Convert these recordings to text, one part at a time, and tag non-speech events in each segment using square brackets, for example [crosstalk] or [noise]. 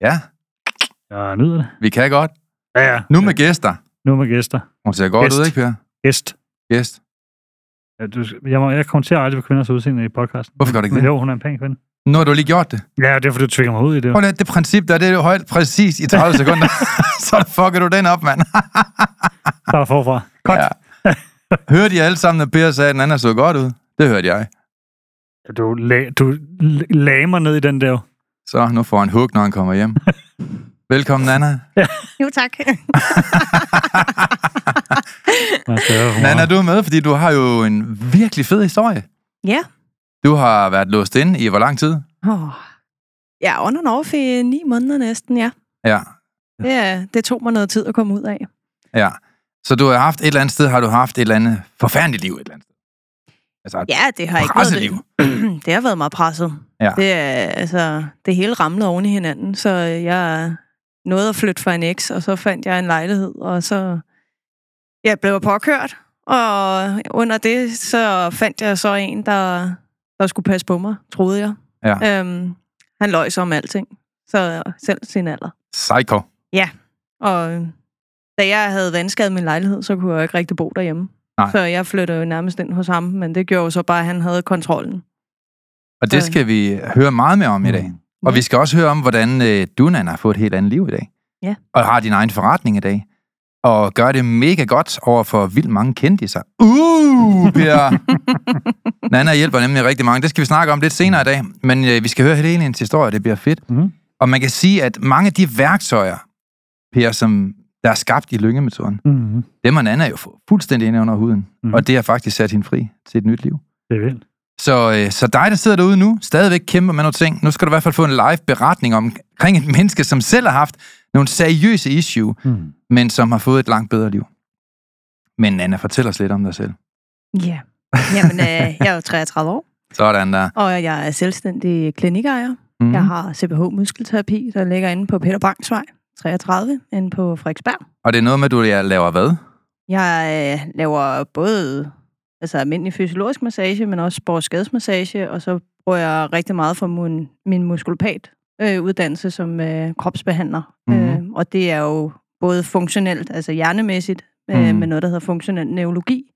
Ja, Jeg nyder det. vi kan godt. Ja, ja. Nu med gæster. Nu med gæster. Hun ser godt Gæst. ud, ikke Per? Gæst. Gæst. Ja, du, jeg, må, jeg kommenterer aldrig på kvinders udseende i podcasten. Hvorfor gør du ikke Men det? jo, hun er en pæn kvinde. Nu har du lige gjort det. Ja, det er fordi, du tvinger mig ud i det. Prøv lige, det princip der, det er jo højt præcis i 30 [laughs] sekunder. [laughs] Så fucker du den op, mand. Så er der forfra. Godt. Ja. [laughs] Hørte I alle sammen, at Per sagde, at den anden så godt ud? Det hørte jeg. Ja. Du, la, du lagde mig ned i den der. Så nu får han hug, når han kommer hjem. [laughs] Velkommen, Nana. Jo, tak. [laughs] Nana, du er med, fordi du har jo en virkelig fed historie. ja. Du har været låst inde i hvor lang tid? Oh. Ja, and off i ni måneder næsten, ja. Ja, Det, det tog mig noget tid at komme ud af. ja. Så du har haft et eller andet sted, har du haft et eller andet forfærdeligt liv et eller andet sted? Altså, Ja, det har ikke været... [clears throat] det har været meget presset. Ja. Det, er, altså, det hele ramlede oven i hinanden, så jeg nåede at flytte fra en eks, og så fandt jeg en lejlighed, og så jeg blev påkørt. Og under det, så fandt jeg så en, der, der skulle passe på mig, troede jeg. Ja. Øhm, han løj sig om alting, så selv sin alder. psycho. Og øh, da jeg havde vandskadet min lejlighed, så kunne jeg ikke rigtig bo derhjemme. Nej. Så jeg flyttede jo nærmest ind hos ham, men det gjorde jo så bare, at han havde kontrollen. Og det skal vi høre meget mere om i dag. Og Ja. vi skal også høre om, hvordan øh, du, Nana, har fået et helt andet liv i dag. Ja. Og har din egen forretning i dag. Og gør det mega godt over for vildt mange kendiser. Uh, Per! [laughs] Nana hjælper nemlig rigtig mange. Det skal vi snakke om lidt senere i dag. Men øh, vi skal høre hele hendes historie. Det bliver fedt. Mhm. Og man kan sige, at mange af de værktøjer, Per, som der er skabt i lyngemetoden, Mm-hmm. dem har Nana jo fuldstændig ind under huden. Mhm. Og det har faktisk sat hende fri til et nyt liv. Det er vildt. Så, øh, så dig, der sidder derude nu, stadigvæk kæmper med nogle ting. Nu skal du i hvert fald få en live beretning omkring et menneske, som selv har haft nogle seriøse issue, Mm. men som har fået et langt bedre liv. Men Anna, fortæl os lidt om dig selv. Ja. Jamen, øh, jeg er jo 33 år, Sådan der. og jeg er selvstændig klinikejer. Mm. Jeg har CPH muskelterapi, der ligger inde på Peter Bangs vej, 33, inde på Frederiksberg. Og det er noget med, at du laver hvad? Jeg øh, laver både altså almindelig fysiologisk massage, men også sport- og så bruger jeg rigtig meget for min, min muskulopat øh, uddannelse som øh, kropsbehandler. Mhm. Øh, og det er jo både funktionelt, altså hjernemæssigt, øh, Mhm. med noget, der hedder funktionel neurologi.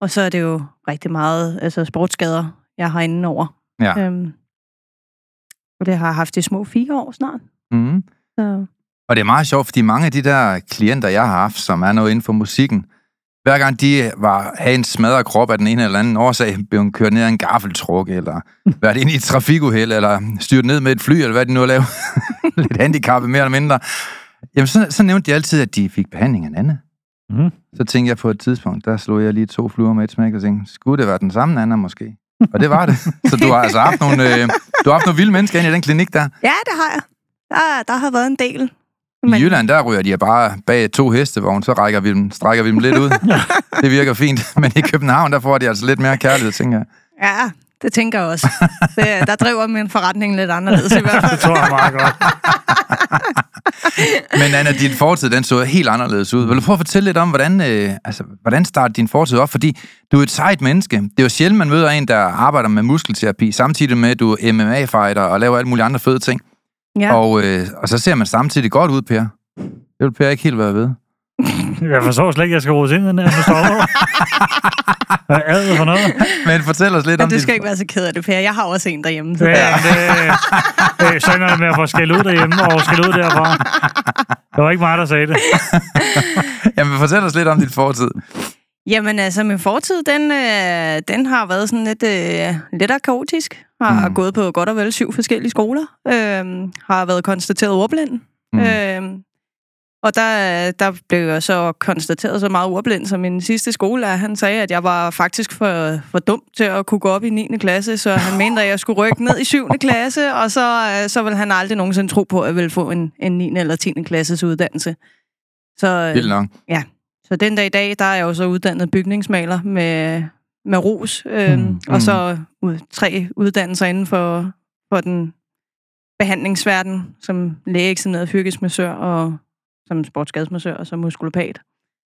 Og så er det jo rigtig meget altså sportsskader, jeg har inde over. Ja. Øhm, og det har jeg haft i små fire år snart. Mm. Så, Og det er meget sjovt, fordi mange af de der klienter, jeg har haft, som er noget inden for musikken, hver gang de var, havde en smadret krop af den ene eller anden årsag, blev hun kørt ned af en gaffeltruk, eller været ind i et trafikuheld, eller styrt ned med et fly, eller hvad de nu lavede. [laughs] Lidt handicappet mere eller mindre. Jamen, så, så nævnte de altid, at de fik behandling af Anna. Mhm. Så tænkte jeg på et tidspunkt, der slog jeg lige to fluer med et smæk, og tænkte, skulle det være den samme Anna måske? Og det var det. Så du har altså haft nogle, øh, du har haft nogle vilde mennesker ind i den klinik der. ja, det har jeg. Der, der har været en del. I Jylland, der ryger de bare bag to hestevogne, så rækker vi dem, strækker vi dem lidt ud. [laughs] det virker fint. Men i København, der får de altså lidt mere kærlighed, tænker jeg. Ja, det tænker jeg også. Det, der driver min forretning lidt anderledes i hvert [laughs] Det fald. tror jeg meget godt. [laughs] Men Anna, din fortid, den så helt anderledes ud. Vil du prøve at fortælle lidt om, hvordan, øh, altså, hvordan startede din fortid op? Fordi du er et sejt menneske. Det er jo sjældent, man møder en, der arbejder med muskelterapi, samtidig med, at du er MMA-fighter og laver alle mulige andre fede ting. Ja. Og, øh, og så ser man samtidig godt ud, Per. Det vil Per ikke helt være ved. [laughs] Jeg forstår slet ikke, at jeg skal rode ind i den her. Hvad er det for noget? Men fortæl os lidt Men om du dit... skal ikke være så ked af det, Per. Jeg har også en derhjemme. Så Ja, ja. det, det, så ender det med at få skæld ud derhjemme og skæld ud derfra. Det var ikke mig, der sagde det. [laughs] Jamen, fortæl os lidt om dit fortid. Jamen altså, min fortid, den, øh, den har været sådan lidt, øh, lidt kaotisk. Har Mm. gået på godt og vel syv forskellige skoler. Øh, har været konstateret ordblind. Mm. Øh, og der, der blev jeg så konstateret så meget ordblind, som min sidste skolelærer, han sagde, at jeg var faktisk for, for dum til at kunne gå op i 9. klasse, så han [laughs] mente, at jeg skulle rykke ned i 7. klasse, og så, øh, så ville han aldrig nogensinde tro på, at jeg ville få en, en 9. eller 10. klasses uddannelse. Så, Vildt nok. så den dag i dag, der er jeg jo så uddannet bygningsmaler med, med ROS, øh, Mm. og så ud, tre uddannelser inden for, for den behandlingsverden, som lægeeksamineret fyrkesmassør og som sportsskadesmassør og som muskolopat.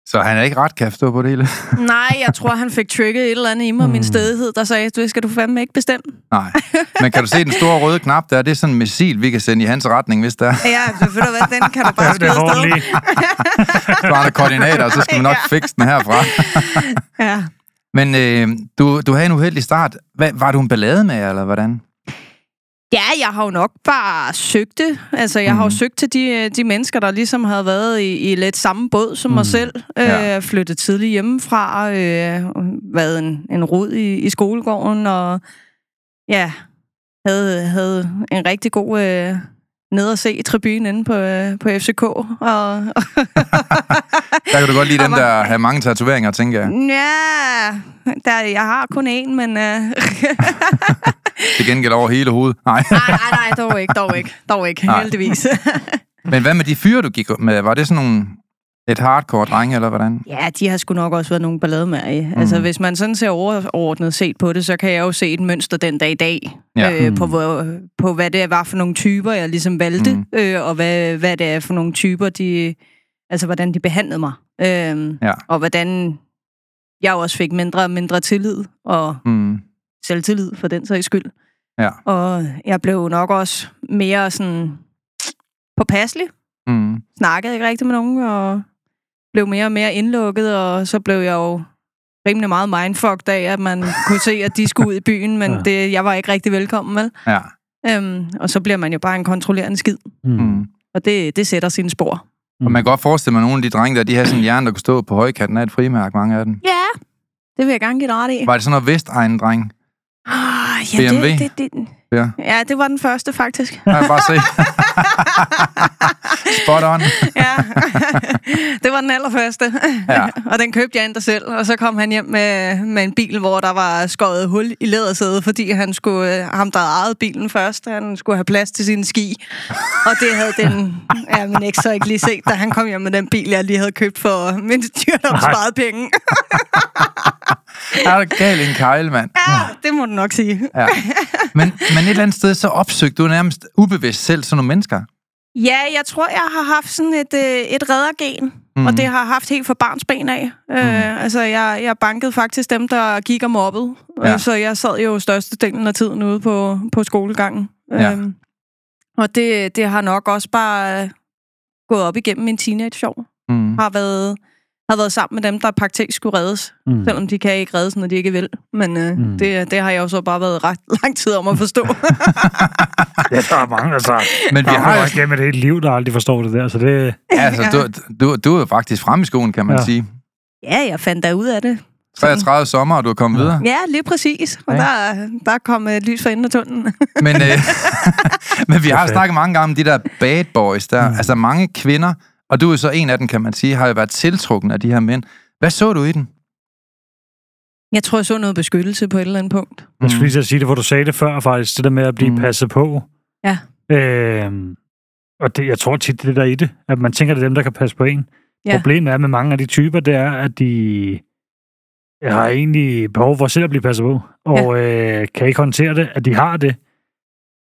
Så han er ikke ret, kan jeg forstå på det hele? [laughs] Nej, jeg tror, han fik trigget et eller andet i mig, mm. min stedighed, der sagde, det skal du fandme ikke bestemme. Nej. Men kan du se den store røde knap der? Det er sådan en missil, vi kan sende i hans retning, hvis der er. Ja, ved du hvad, den kan du bare [laughs] skyde afsted. [laughs] Så der koordinater, og så skal vi nok fikse den herfra. Ja. Men øh, du, du havde en uheldig start. Hvad, var du en ballade med, eller hvordan? Ja, jeg har jo nok bare søgt det. Altså, jeg mm. har jo Mhm. søgt til de, de mennesker, der ligesom havde været i, i lidt samme båd som mm. mig selv. Øh, Ja. Flyttet tidligt hjemmefra, øh, været en, en rod i, i skolegården, og ja, havde, havde en rigtig god øh, ned og se i tribunen inde på, øh, på FCK. Og, [laughs] Der kan du godt lide Og var- der har mange tatoveringer, tænker jeg. ja, der, jeg har kun én, men... Øh, [laughs] Til gengæld over hele hovedet. Nej. [laughs] nej, nej, nej, dog ikke, dog ikke, dog ikke, Nej. heldigvis. Men hvad med de fyre, du gik med? Var det sådan nogle et hardcore drenge, eller hvordan? Ja, de har sgu nok også været nogle ballade med i. Altså, hvis man sådan ser overordnet set på det, så kan jeg jo se et mønster den dag i dag. Ja. Øh, på, hvor, på hvad det var for nogle typer, jeg ligesom valgte, Mm. øh, og hvad, hvad det er for nogle typer, de, altså hvordan de behandlede mig. Øh, Ja. Og hvordan jeg også fik mindre og mindre tillid, og Mm. selvtillid for den sags skyld. Ja. Og jeg blev nok også mere sådan påpasselig, Mm. snakkede ikke rigtig med nogen, og blev mere og mere indlukket, og så blev jeg jo rimelig meget mindfucked af, at man kunne se, at de skulle ud i byen, men [laughs] Ja. det, jeg var ikke rigtig velkommen, vel? Ja. Øhm, og så bliver man jo bare en kontrollerende skid, Mm. Mm. og det, det sætter sine spor. Og man kan godt forestille mig, at nogle af de drenge der, de har sådan en hjerne, der kunne stå på højkanten af et frimærke, mange af dem. Ja, det vil jeg gerne give dig ret i. Var det sådan noget vestegn, dreng? Ah, ja, BMW? Det, det, det, Ja. ja, det var den første, faktisk. Jeg bare se. [laughs] [laughs] Spot on. [laughs] ja, det var den allerførste. Ja. [laughs] og den købte jeg endda selv. Og så kom han hjem med, med en bil, hvor der var skåret hul i lædersædet, fordi han skulle, øh, ham, der ejet bilen først, han skulle have plads til sine ski. Og det havde den, ja, min eks så ikke lige set, da han kom hjem med den bil, jeg lige havde købt for min dyrt opsparet penge. Er der galt en kejl, mand? ja, det må du nok sige. Ja. Men, men et eller andet sted, så opsøgte du nærmest ubevidst selv sådan nogle mennesker. Ja, jeg tror, jeg har haft sådan et, øh, et reddergen, mm. Mhm. og det har haft helt fra barns ben af. Mm. Øh, altså, jeg, jeg bankede faktisk dem, der gik og mobbede, Ja. ja. så jeg sad jo størstedelen af tiden ude på, på skolegangen. Ja. Øhm, og det, det har nok også bare øh, gået op igennem min teenage-år. Mm. Har været, har været sammen med dem, der praktisk skulle reddes, Mm. selvom de kan ikke reddes, når de ikke vil. Men øh, Mm. det, det har jeg jo så bare været ret [laughs] lang tid om at forstå. [laughs] Ja, der er mange, altså. Men vi Der har er jo... også gennem et helt liv, der aldrig forstår det der, så det... Altså, du, du, du er jo faktisk fremme i skoen, kan man Ja. ja. sige. ja, jeg fandt da ud af det. 33 sommer, og du er kommet Ja. videre. Ja, lige præcis. Og Ja. der, der kom et lys for enden af tunnelen. [laughs] Men, øh, men vi har jo snakket mange gange om de der bad boys der. Mm. Altså mange kvinder, og du er så en af dem, kan man sige, har jo været tiltrukken af de her mænd. Hvad så du i den? Jeg tror, jeg så noget beskyttelse på et eller andet punkt. Jeg skulle lige til at sige det, hvor du sagde det før, faktisk. Det der med at blive Mm. mm. passet på. Ja. Øhm, og det, jeg tror tit, det der er i det, at man tænker, det er dem, der kan passe på en. Ja. Ja. Problemet er med mange af de typer, det er, at de jeg har egentlig behov for selv at blive passet på, og ja. øh, kan ikke håndtere det, at de har det.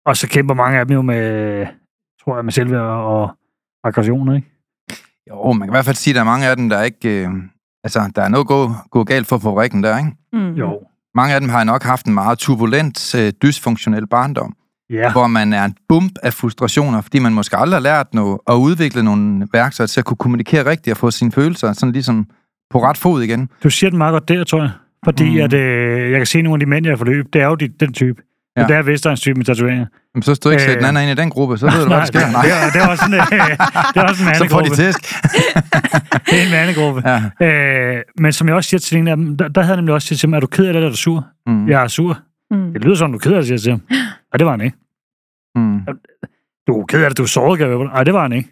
Og så kæmper mange af dem jo med, tror jeg, med selvværd og aggressioner, ikke? Jo, man kan i hvert fald sige, at der er mange af dem, der ikke... Øh, altså, der er noget gå, gå galt for fabrikken der, ikke? Mm. Jo. Mange af dem har nok haft en meget turbulent, øh, dysfunktionel barndom. Ja. hvor man er en bump af frustrationer, fordi man måske aldrig har lært noget, og udvikle nogle værktøjer til at kunne kommunikere rigtigt og få sine følelser sådan ligesom på ret fod igen. Du siger den meget godt der, tror jeg. Fordi Mm. mm. at, øh, jeg kan se nogle af de mænd, jeg har forløb, det er jo de, den type. Ja. Ja. Det er Vestegns type med tatoveringer. Jamen, så du ikke Øh. sætte den anden ind i den gruppe, så ved du, hvad der sker. det, det, er, [laughs] det, er også en, øh, det er også en så får de tæsk. [laughs] Det er en mandegruppe. Ja. Øh, men som jeg også siger til en af dem, der, der havde jeg nemlig også sagt til ham, er du ked af det, eller er du sur? Mm. Jeg er sur. Mm. Det lyder som, du er ked af det, siger jeg til ham. Og [gasps] det var han ikke. Mm. Du er ked af det, du er såret, kan jeg Nej, det var han ikke.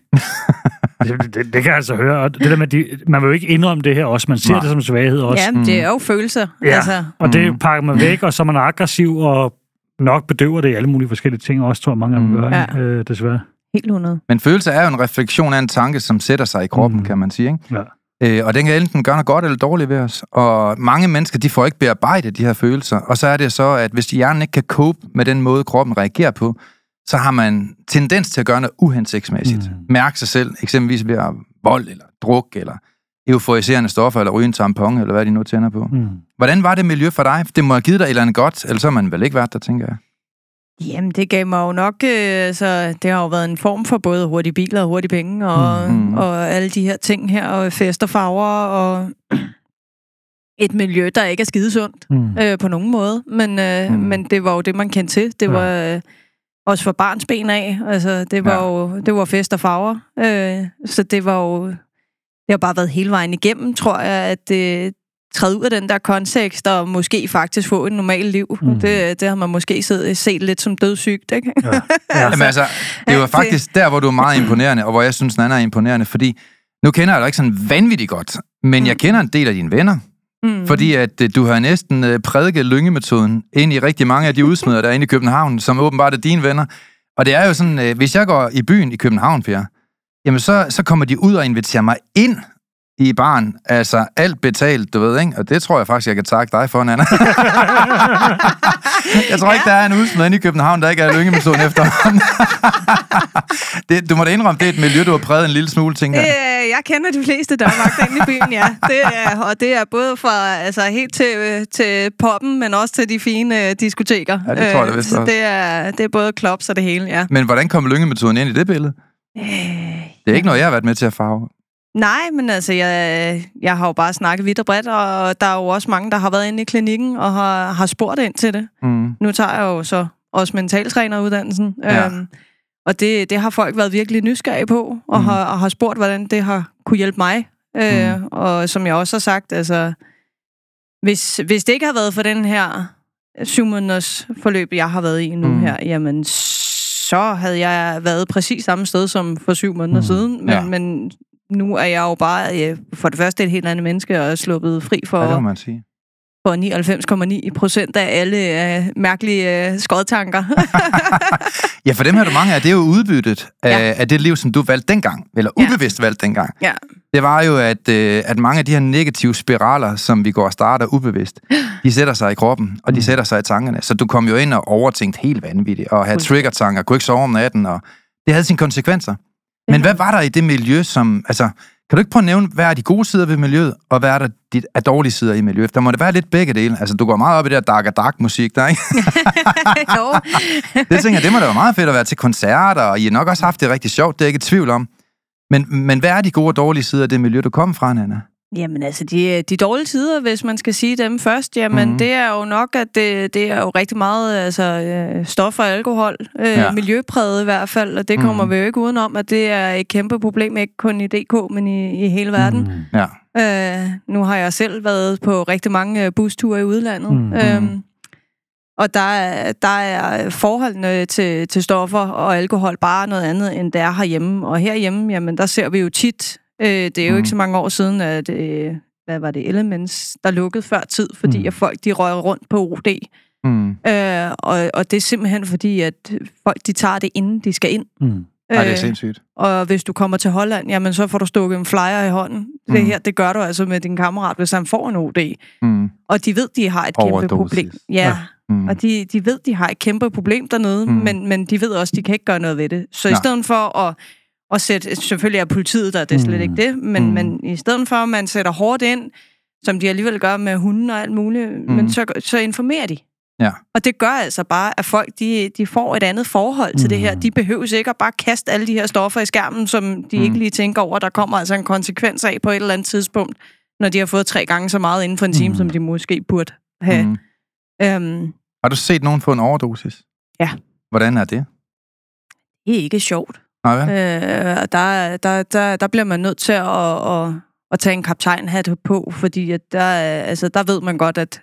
[laughs] det, det, det, kan jeg altså høre. Og det der med, de, man vil jo ikke indrømme det her også. Man ser Nej. det som svaghed også. Ja, men det er jo følelser. Ja. Altså, Og det Mm. pakker man væk, og så er man aggressiv, og nok bedøver det i alle mulige forskellige ting, også tror jeg, mange af dem Mm. gør, Ja. øh, desværre. helt 100. Men følelse er jo en refleksion af en tanke, som sætter sig i kroppen, Mm. kan man sige. Ikke? Ja. Øh, og den kan enten gøre noget godt eller dårligt ved os. Og mange mennesker, de får ikke bearbejdet de her følelser. Og så er det så, at hvis hjernen ikke kan cope med den måde, kroppen reagerer på, så har man tendens til at gøre noget uhensigtsmæssigt. Mm. Mærke sig selv, eksempelvis ved at vold, eller druk, eller euforiserende stoffer, eller ryge en tampon, eller hvad de nu tænder på. Mm. Hvordan var det miljø for dig? Det må have givet dig et eller andet godt, ellers har man vel ikke været der, tænker jeg. Jamen, det gav mig jo nok... Øh, så det har jo været en form for både hurtige biler og hurtige penge, og, Mm. og alle de her ting her, og fest og farver, og [clears throat] et miljø, der ikke er skidesundt Mm. øh, på nogen måde. Men, øh, mm. men det var jo det, man kendte til. Det Ja. var øh, også for barns ben af. Altså, det var Ja. jo det var fest og farver. Øh, så det var jo... Det har bare været hele vejen igennem, tror jeg, at det træde ud af den der kontekst, og måske faktisk få et normalt liv. Mm. Det, det har man måske set, set lidt som dødssygt, ikke? Ja. Ja. [laughs] Jamen altså, det var faktisk der, hvor du er meget imponerende, og hvor jeg synes, anden er imponerende, fordi nu kender jeg dig ikke sådan vanvittigt godt, men Mm. jeg kender en del af dine venner, Mm. fordi at øh, du har næsten øh, prædiket lyngemetoden ind i rigtig mange af de udsmeder, der er inde i København, som åbenbart er dine venner. Og det er jo sådan, øh, hvis jeg går i byen i København, Per, jamen så, så kommer de ud og inviterer mig ind i baren. Altså alt betalt, du ved, ikke? Og det tror jeg faktisk, jeg kan takke dig for, Nana. [laughs] jeg tror ikke, der er en udsmed i København, der ikke er lyngemetoden efterhånden. [laughs] det, du må da indrømme, det er et miljø, du har præget en lille smule, tænker Det, jeg. øh, jeg kender de fleste dørvagter inde i byen, ja. Det er, og det er både fra altså, helt til, til poppen, men også til de fine øh, diskoteker. Ja, det tror jeg da Øh, det er, det er både klops og det hele, ja. Men hvordan kommer lyngemetoden ind i det billede? Øh, Det er ikke noget, jeg har været med til at farve. Nej, men altså, jeg, jeg har jo bare snakket vidt og bredt, og der er jo også mange, der har været inde i klinikken og har, har spurgt ind til det. Mm. Nu tager jeg jo så også mentaltræneruddannelsen. Ja. Øhm, og det, det har folk været virkelig nysgerrige på, og, Mm. har, og har spurgt, hvordan det har kunne hjælpe mig. Øh, Mm. Og som jeg også har sagt, altså, hvis, hvis det ikke har været for den her syv måneders forløb, jeg har været i nu mm. her, jamen så havde jeg været præcis samme sted som for syv måneder Mm. siden. Men, ja. men nu er jeg jo bare øh, for det første et helt andet menneske og er sluppet fri for, Ja, det må man sige. For 99,9 procent af alle øh, mærkelige øh, skodtanker. [laughs] Ja, for dem her er der mange af, det er jo udbyttet af, Ja. af det liv, som du valgte dengang, eller Ja. ubevidst valgte dengang. Ja. Det var jo, at, øh, at mange af de her negative spiraler, som vi går og starter ubevidst, [gasps] de sætter sig i kroppen, og de Mm. sætter sig i tankerne. Så du kom jo ind og overtænkt helt vanvittigt, og havde trigger-tanker, kunne ikke sove om natten, og det havde sine konsekvenser. Men hvad var der i det miljø, som... Altså, kan du ikke prøve at nævne, hvad er de gode sider ved miljøet, og hvad er der de er dårlige sider i miljøet? Der må det være lidt begge dele. Altså, du går meget op i det der dark dark musik, der, ikke? [laughs] jo. [laughs] Det tænker jeg, det må da være meget fedt at være til koncerter, og I har nok også haft det rigtig sjovt, det er jeg ikke i tvivl om. Men, men hvad er de gode og dårlige sider af det miljø, du kom fra, Nana? Jamen altså, de, de dårlige sider, hvis man skal sige dem først, jamen Mhm. mm. det er jo nok, at det, det er jo rigtig meget altså, øh, stof og alkohol, øh, Ja. miljøpræget i hvert fald, og det kommer Mhm. mm. vi jo ikke udenom, at det er et kæmpe problem, ikke kun i DK, men i, i hele verden. Mm. Ja. Øh, nu har jeg selv været på rigtig mange øh, busture i udlandet. Mm. Øhm, og der er, der er forholdene til, til stoffer og alkohol bare noget andet, end det er herhjemme. Og herhjemme, jamen, der ser vi jo tit, øh, det er jo Mm. ikke så mange år siden, at øh, hvad var det, Elements, der lukkede før tid, fordi Mm. at folk de røg rundt på OD. Mm. Øh, og, og det er simpelthen fordi, at folk de tager det, inden de skal ind. Mm. Ej, det er sindssygt. Og hvis du kommer til Holland, jamen så får du stukket en flyer i hånden. Mm. Det her, det gør du altså med din kammerat, hvis han får en OD. Mm. Og de ved, de har et kæmpe Overdosis. problem. Ja, Ja. Mm. og de, de ved, de har et kæmpe problem dernede, mm. men, men de ved også, de kan ikke gøre noget ved det. Så Nej. i stedet for at, at sætte, selvfølgelig er politiet der, det er slet Mm. ikke det, men, Mm. men i stedet for, at man sætter hårdt ind, som de alligevel gør med hunden og alt muligt, Mm. men så, så informerer de. Ja. Og det gør altså bare, at folk de, de får et andet forhold til mm. det her. Mm. De behøves ikke at bare kaste alle de her stoffer i skærmen, som de Mm. ikke lige tænker over. Der kommer altså en konsekvens af på et eller andet tidspunkt, når de har fået tre gange så meget inden for en time, Mm. som de måske burde have. Mm. Øhm, Har du set nogen få en overdosis? Ja. Hvordan er det? det er ikke sjovt. Vel? Øh, der, der, der, der bliver man nødt til at, at, at tage en kaptajnhat på, fordi at der, er- altså, der ved man godt, at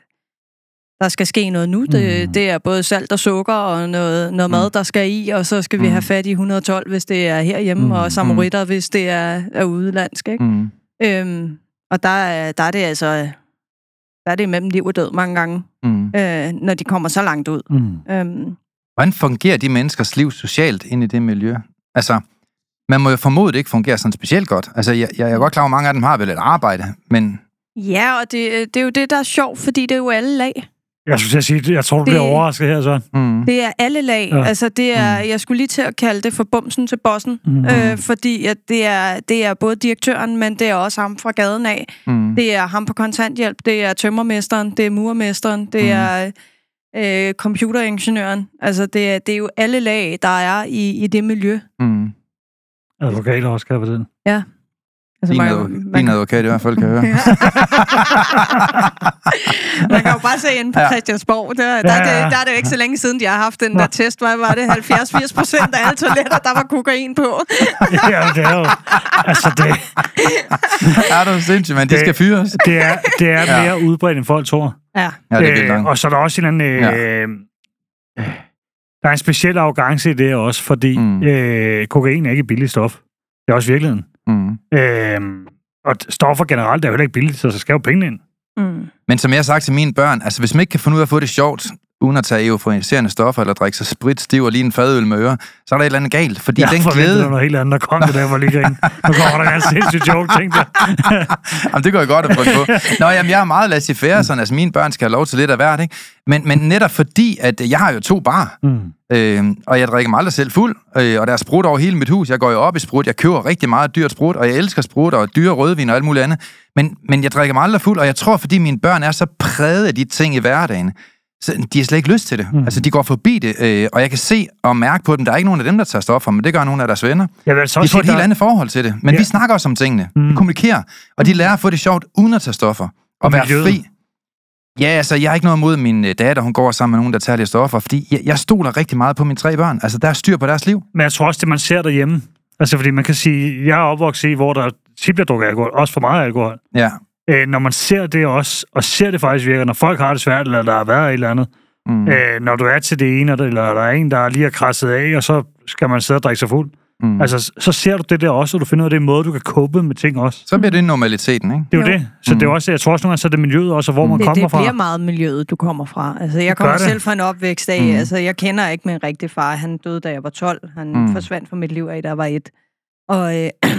der skal ske noget nu. Det, Mm. det er både salt og sukker og noget, noget Mm. mad, der skal i, og så skal vi Mm. have fat i 112, hvis det er herhjemme, Mm. mm. og samaritter, hvis det er, er udelandsk. Ikke? Mm. Øhm, og der, er- der er det altså... Der er det mellem liv og død mange gange, Mm. øh, når de kommer så langt ud. Mm. Øhm, Hvordan fungerer de menneskers liv socialt ind i det miljø? Altså, man må jo formodet ikke fungere sådan specielt godt. Altså, jeg, jeg er godt klar over, at mange af dem har vel et arbejde, men ja, og det, det er jo det, der er sjovt, fordi det er jo alle lag. Jeg skulle sige, jeg tror, du Det- bliver overrasket her, så. mm, Det er alle lag. Ja. Altså, det er, jeg skulle lige til at kalde det for bumsen til bossen, Mm. mm. øh, fordi at det, er, det er både direktøren, men det er også ham fra gaden af. mm, Det er ham på kontanthjælp, det er tømmermesteren, det er murmesteren, det Mm. er øh, computeringeniøren. Altså, det er, det er jo alle lag, der er i, i det miljø. mm. Advokater også, kan jeg fortælle. Altså, Din, man, adv- man, din advokat i hvert fald kan høre. [laughs] man kan jo bare se ind på Ja. ja. Christiansborg. Der, der, Ja, ja, ja. det, der er det jo ikke så længe siden, de har haft den der test. Hvad var det? 70-80 procent af alle toiletter, der var kokain på. [laughs] ja, det er jo... Altså, det, [laughs] er du sindssygt, men de Det- skal fyres. det er, det er Ja. mere udbredt, end folk tror. Ja. Ja, det er vildt langt. og så er der også en anden... Øh, Ja. Der er en speciel arrogance i det også, fordi mm. øh, kokain er ikke et billigt stof. Det er også virkeligheden. Mm. Øh, og stoffer generelt er jo heller ikke billigt, så så skal jo penge ind. Mm. Men som jeg har sagt til mine børn, altså hvis man ikke kan finde ud af at få det sjovt, uden at tage euforiserende stoffer, eller drikke sig sprit stiv og lige en fadøl med øre, så er der et eller andet galt. Fordi Jeg den glæde... noget helt andet, der kom det der, hvor lige grine. Nu kommer der en sindssygt joke, tænkte jeg. [laughs] Jamen, det går jeg godt at prøve på. Nå, jamen, jeg er meget laissez-faire, sådan, altså mine børn skal have lov til lidt af hvert, ikke? Men, men netop fordi, at jeg har jo to bar, Mm. øh, og jeg drikker mig aldrig selv fuld, øh, og der er sprut over hele mit hus. Jeg går jo op i sprut, jeg køber rigtig meget dyrt sprut, og jeg elsker sprut og dyre rødvin og alt muligt andet. Men, men jeg drikker mig aldrig fuld, og jeg tror, fordi mine børn er så præget af de ting i hverdagen, så de har slet ikke lyst til det. Mm. Mm. Altså, de går forbi det, øh, og jeg kan se og mærke på dem, der er ikke nogen af dem, der tager stoffer, men det gør nogle af deres venner. Jeg vil så De også får et helt der- andet forhold til det. Men Ja. vi snakker også om tingene. Mm. Vi Mm. kommunikerer. Og de lærer at få det sjovt, uden at tage stoffer. Og, Og være miljøet. fri. Ja, altså, jeg har ikke noget imod min øh, datter, hun går sammen med nogen, der tager de stoffer, fordi jeg, jeg stoler rigtig meget på mine tre børn. Altså, der er styr på deres liv. Men jeg tror også, det man ser derhjemme. Altså, fordi man kan sige, jeg er opvokset i, hvor der tit bliver drukket alkohol, også for meget alkohol. Ja. Øh, når man ser det også, og ser det faktisk virker, når folk har det svært, eller der har været et eller andet, Mm. mm. øh, når du er til det ene, eller der er en, der lige har krasset af, og så skal man sidde og drikke sig fuld. Mm. Mm. Altså, så ser du det der også, og du finder ud af, det er en måde, du kan cope med ting også. Så bliver det normaliteten, ikke? Det er jo, Jo. det. Så Mm. det er også, jeg tror også nogle gange, så er det miljøet også, og hvor man Det, kommer det fra. bliver meget miljøet, du kommer fra. Altså, jeg kommer det. selv fra en opvækst af. Mm. Mm. Altså, jeg kender ikke min rigtige far. Han døde, da jeg var 12. Han Mm. mm. forsvandt fra mit liv af, da jeg var et. Og øh, [clears throat]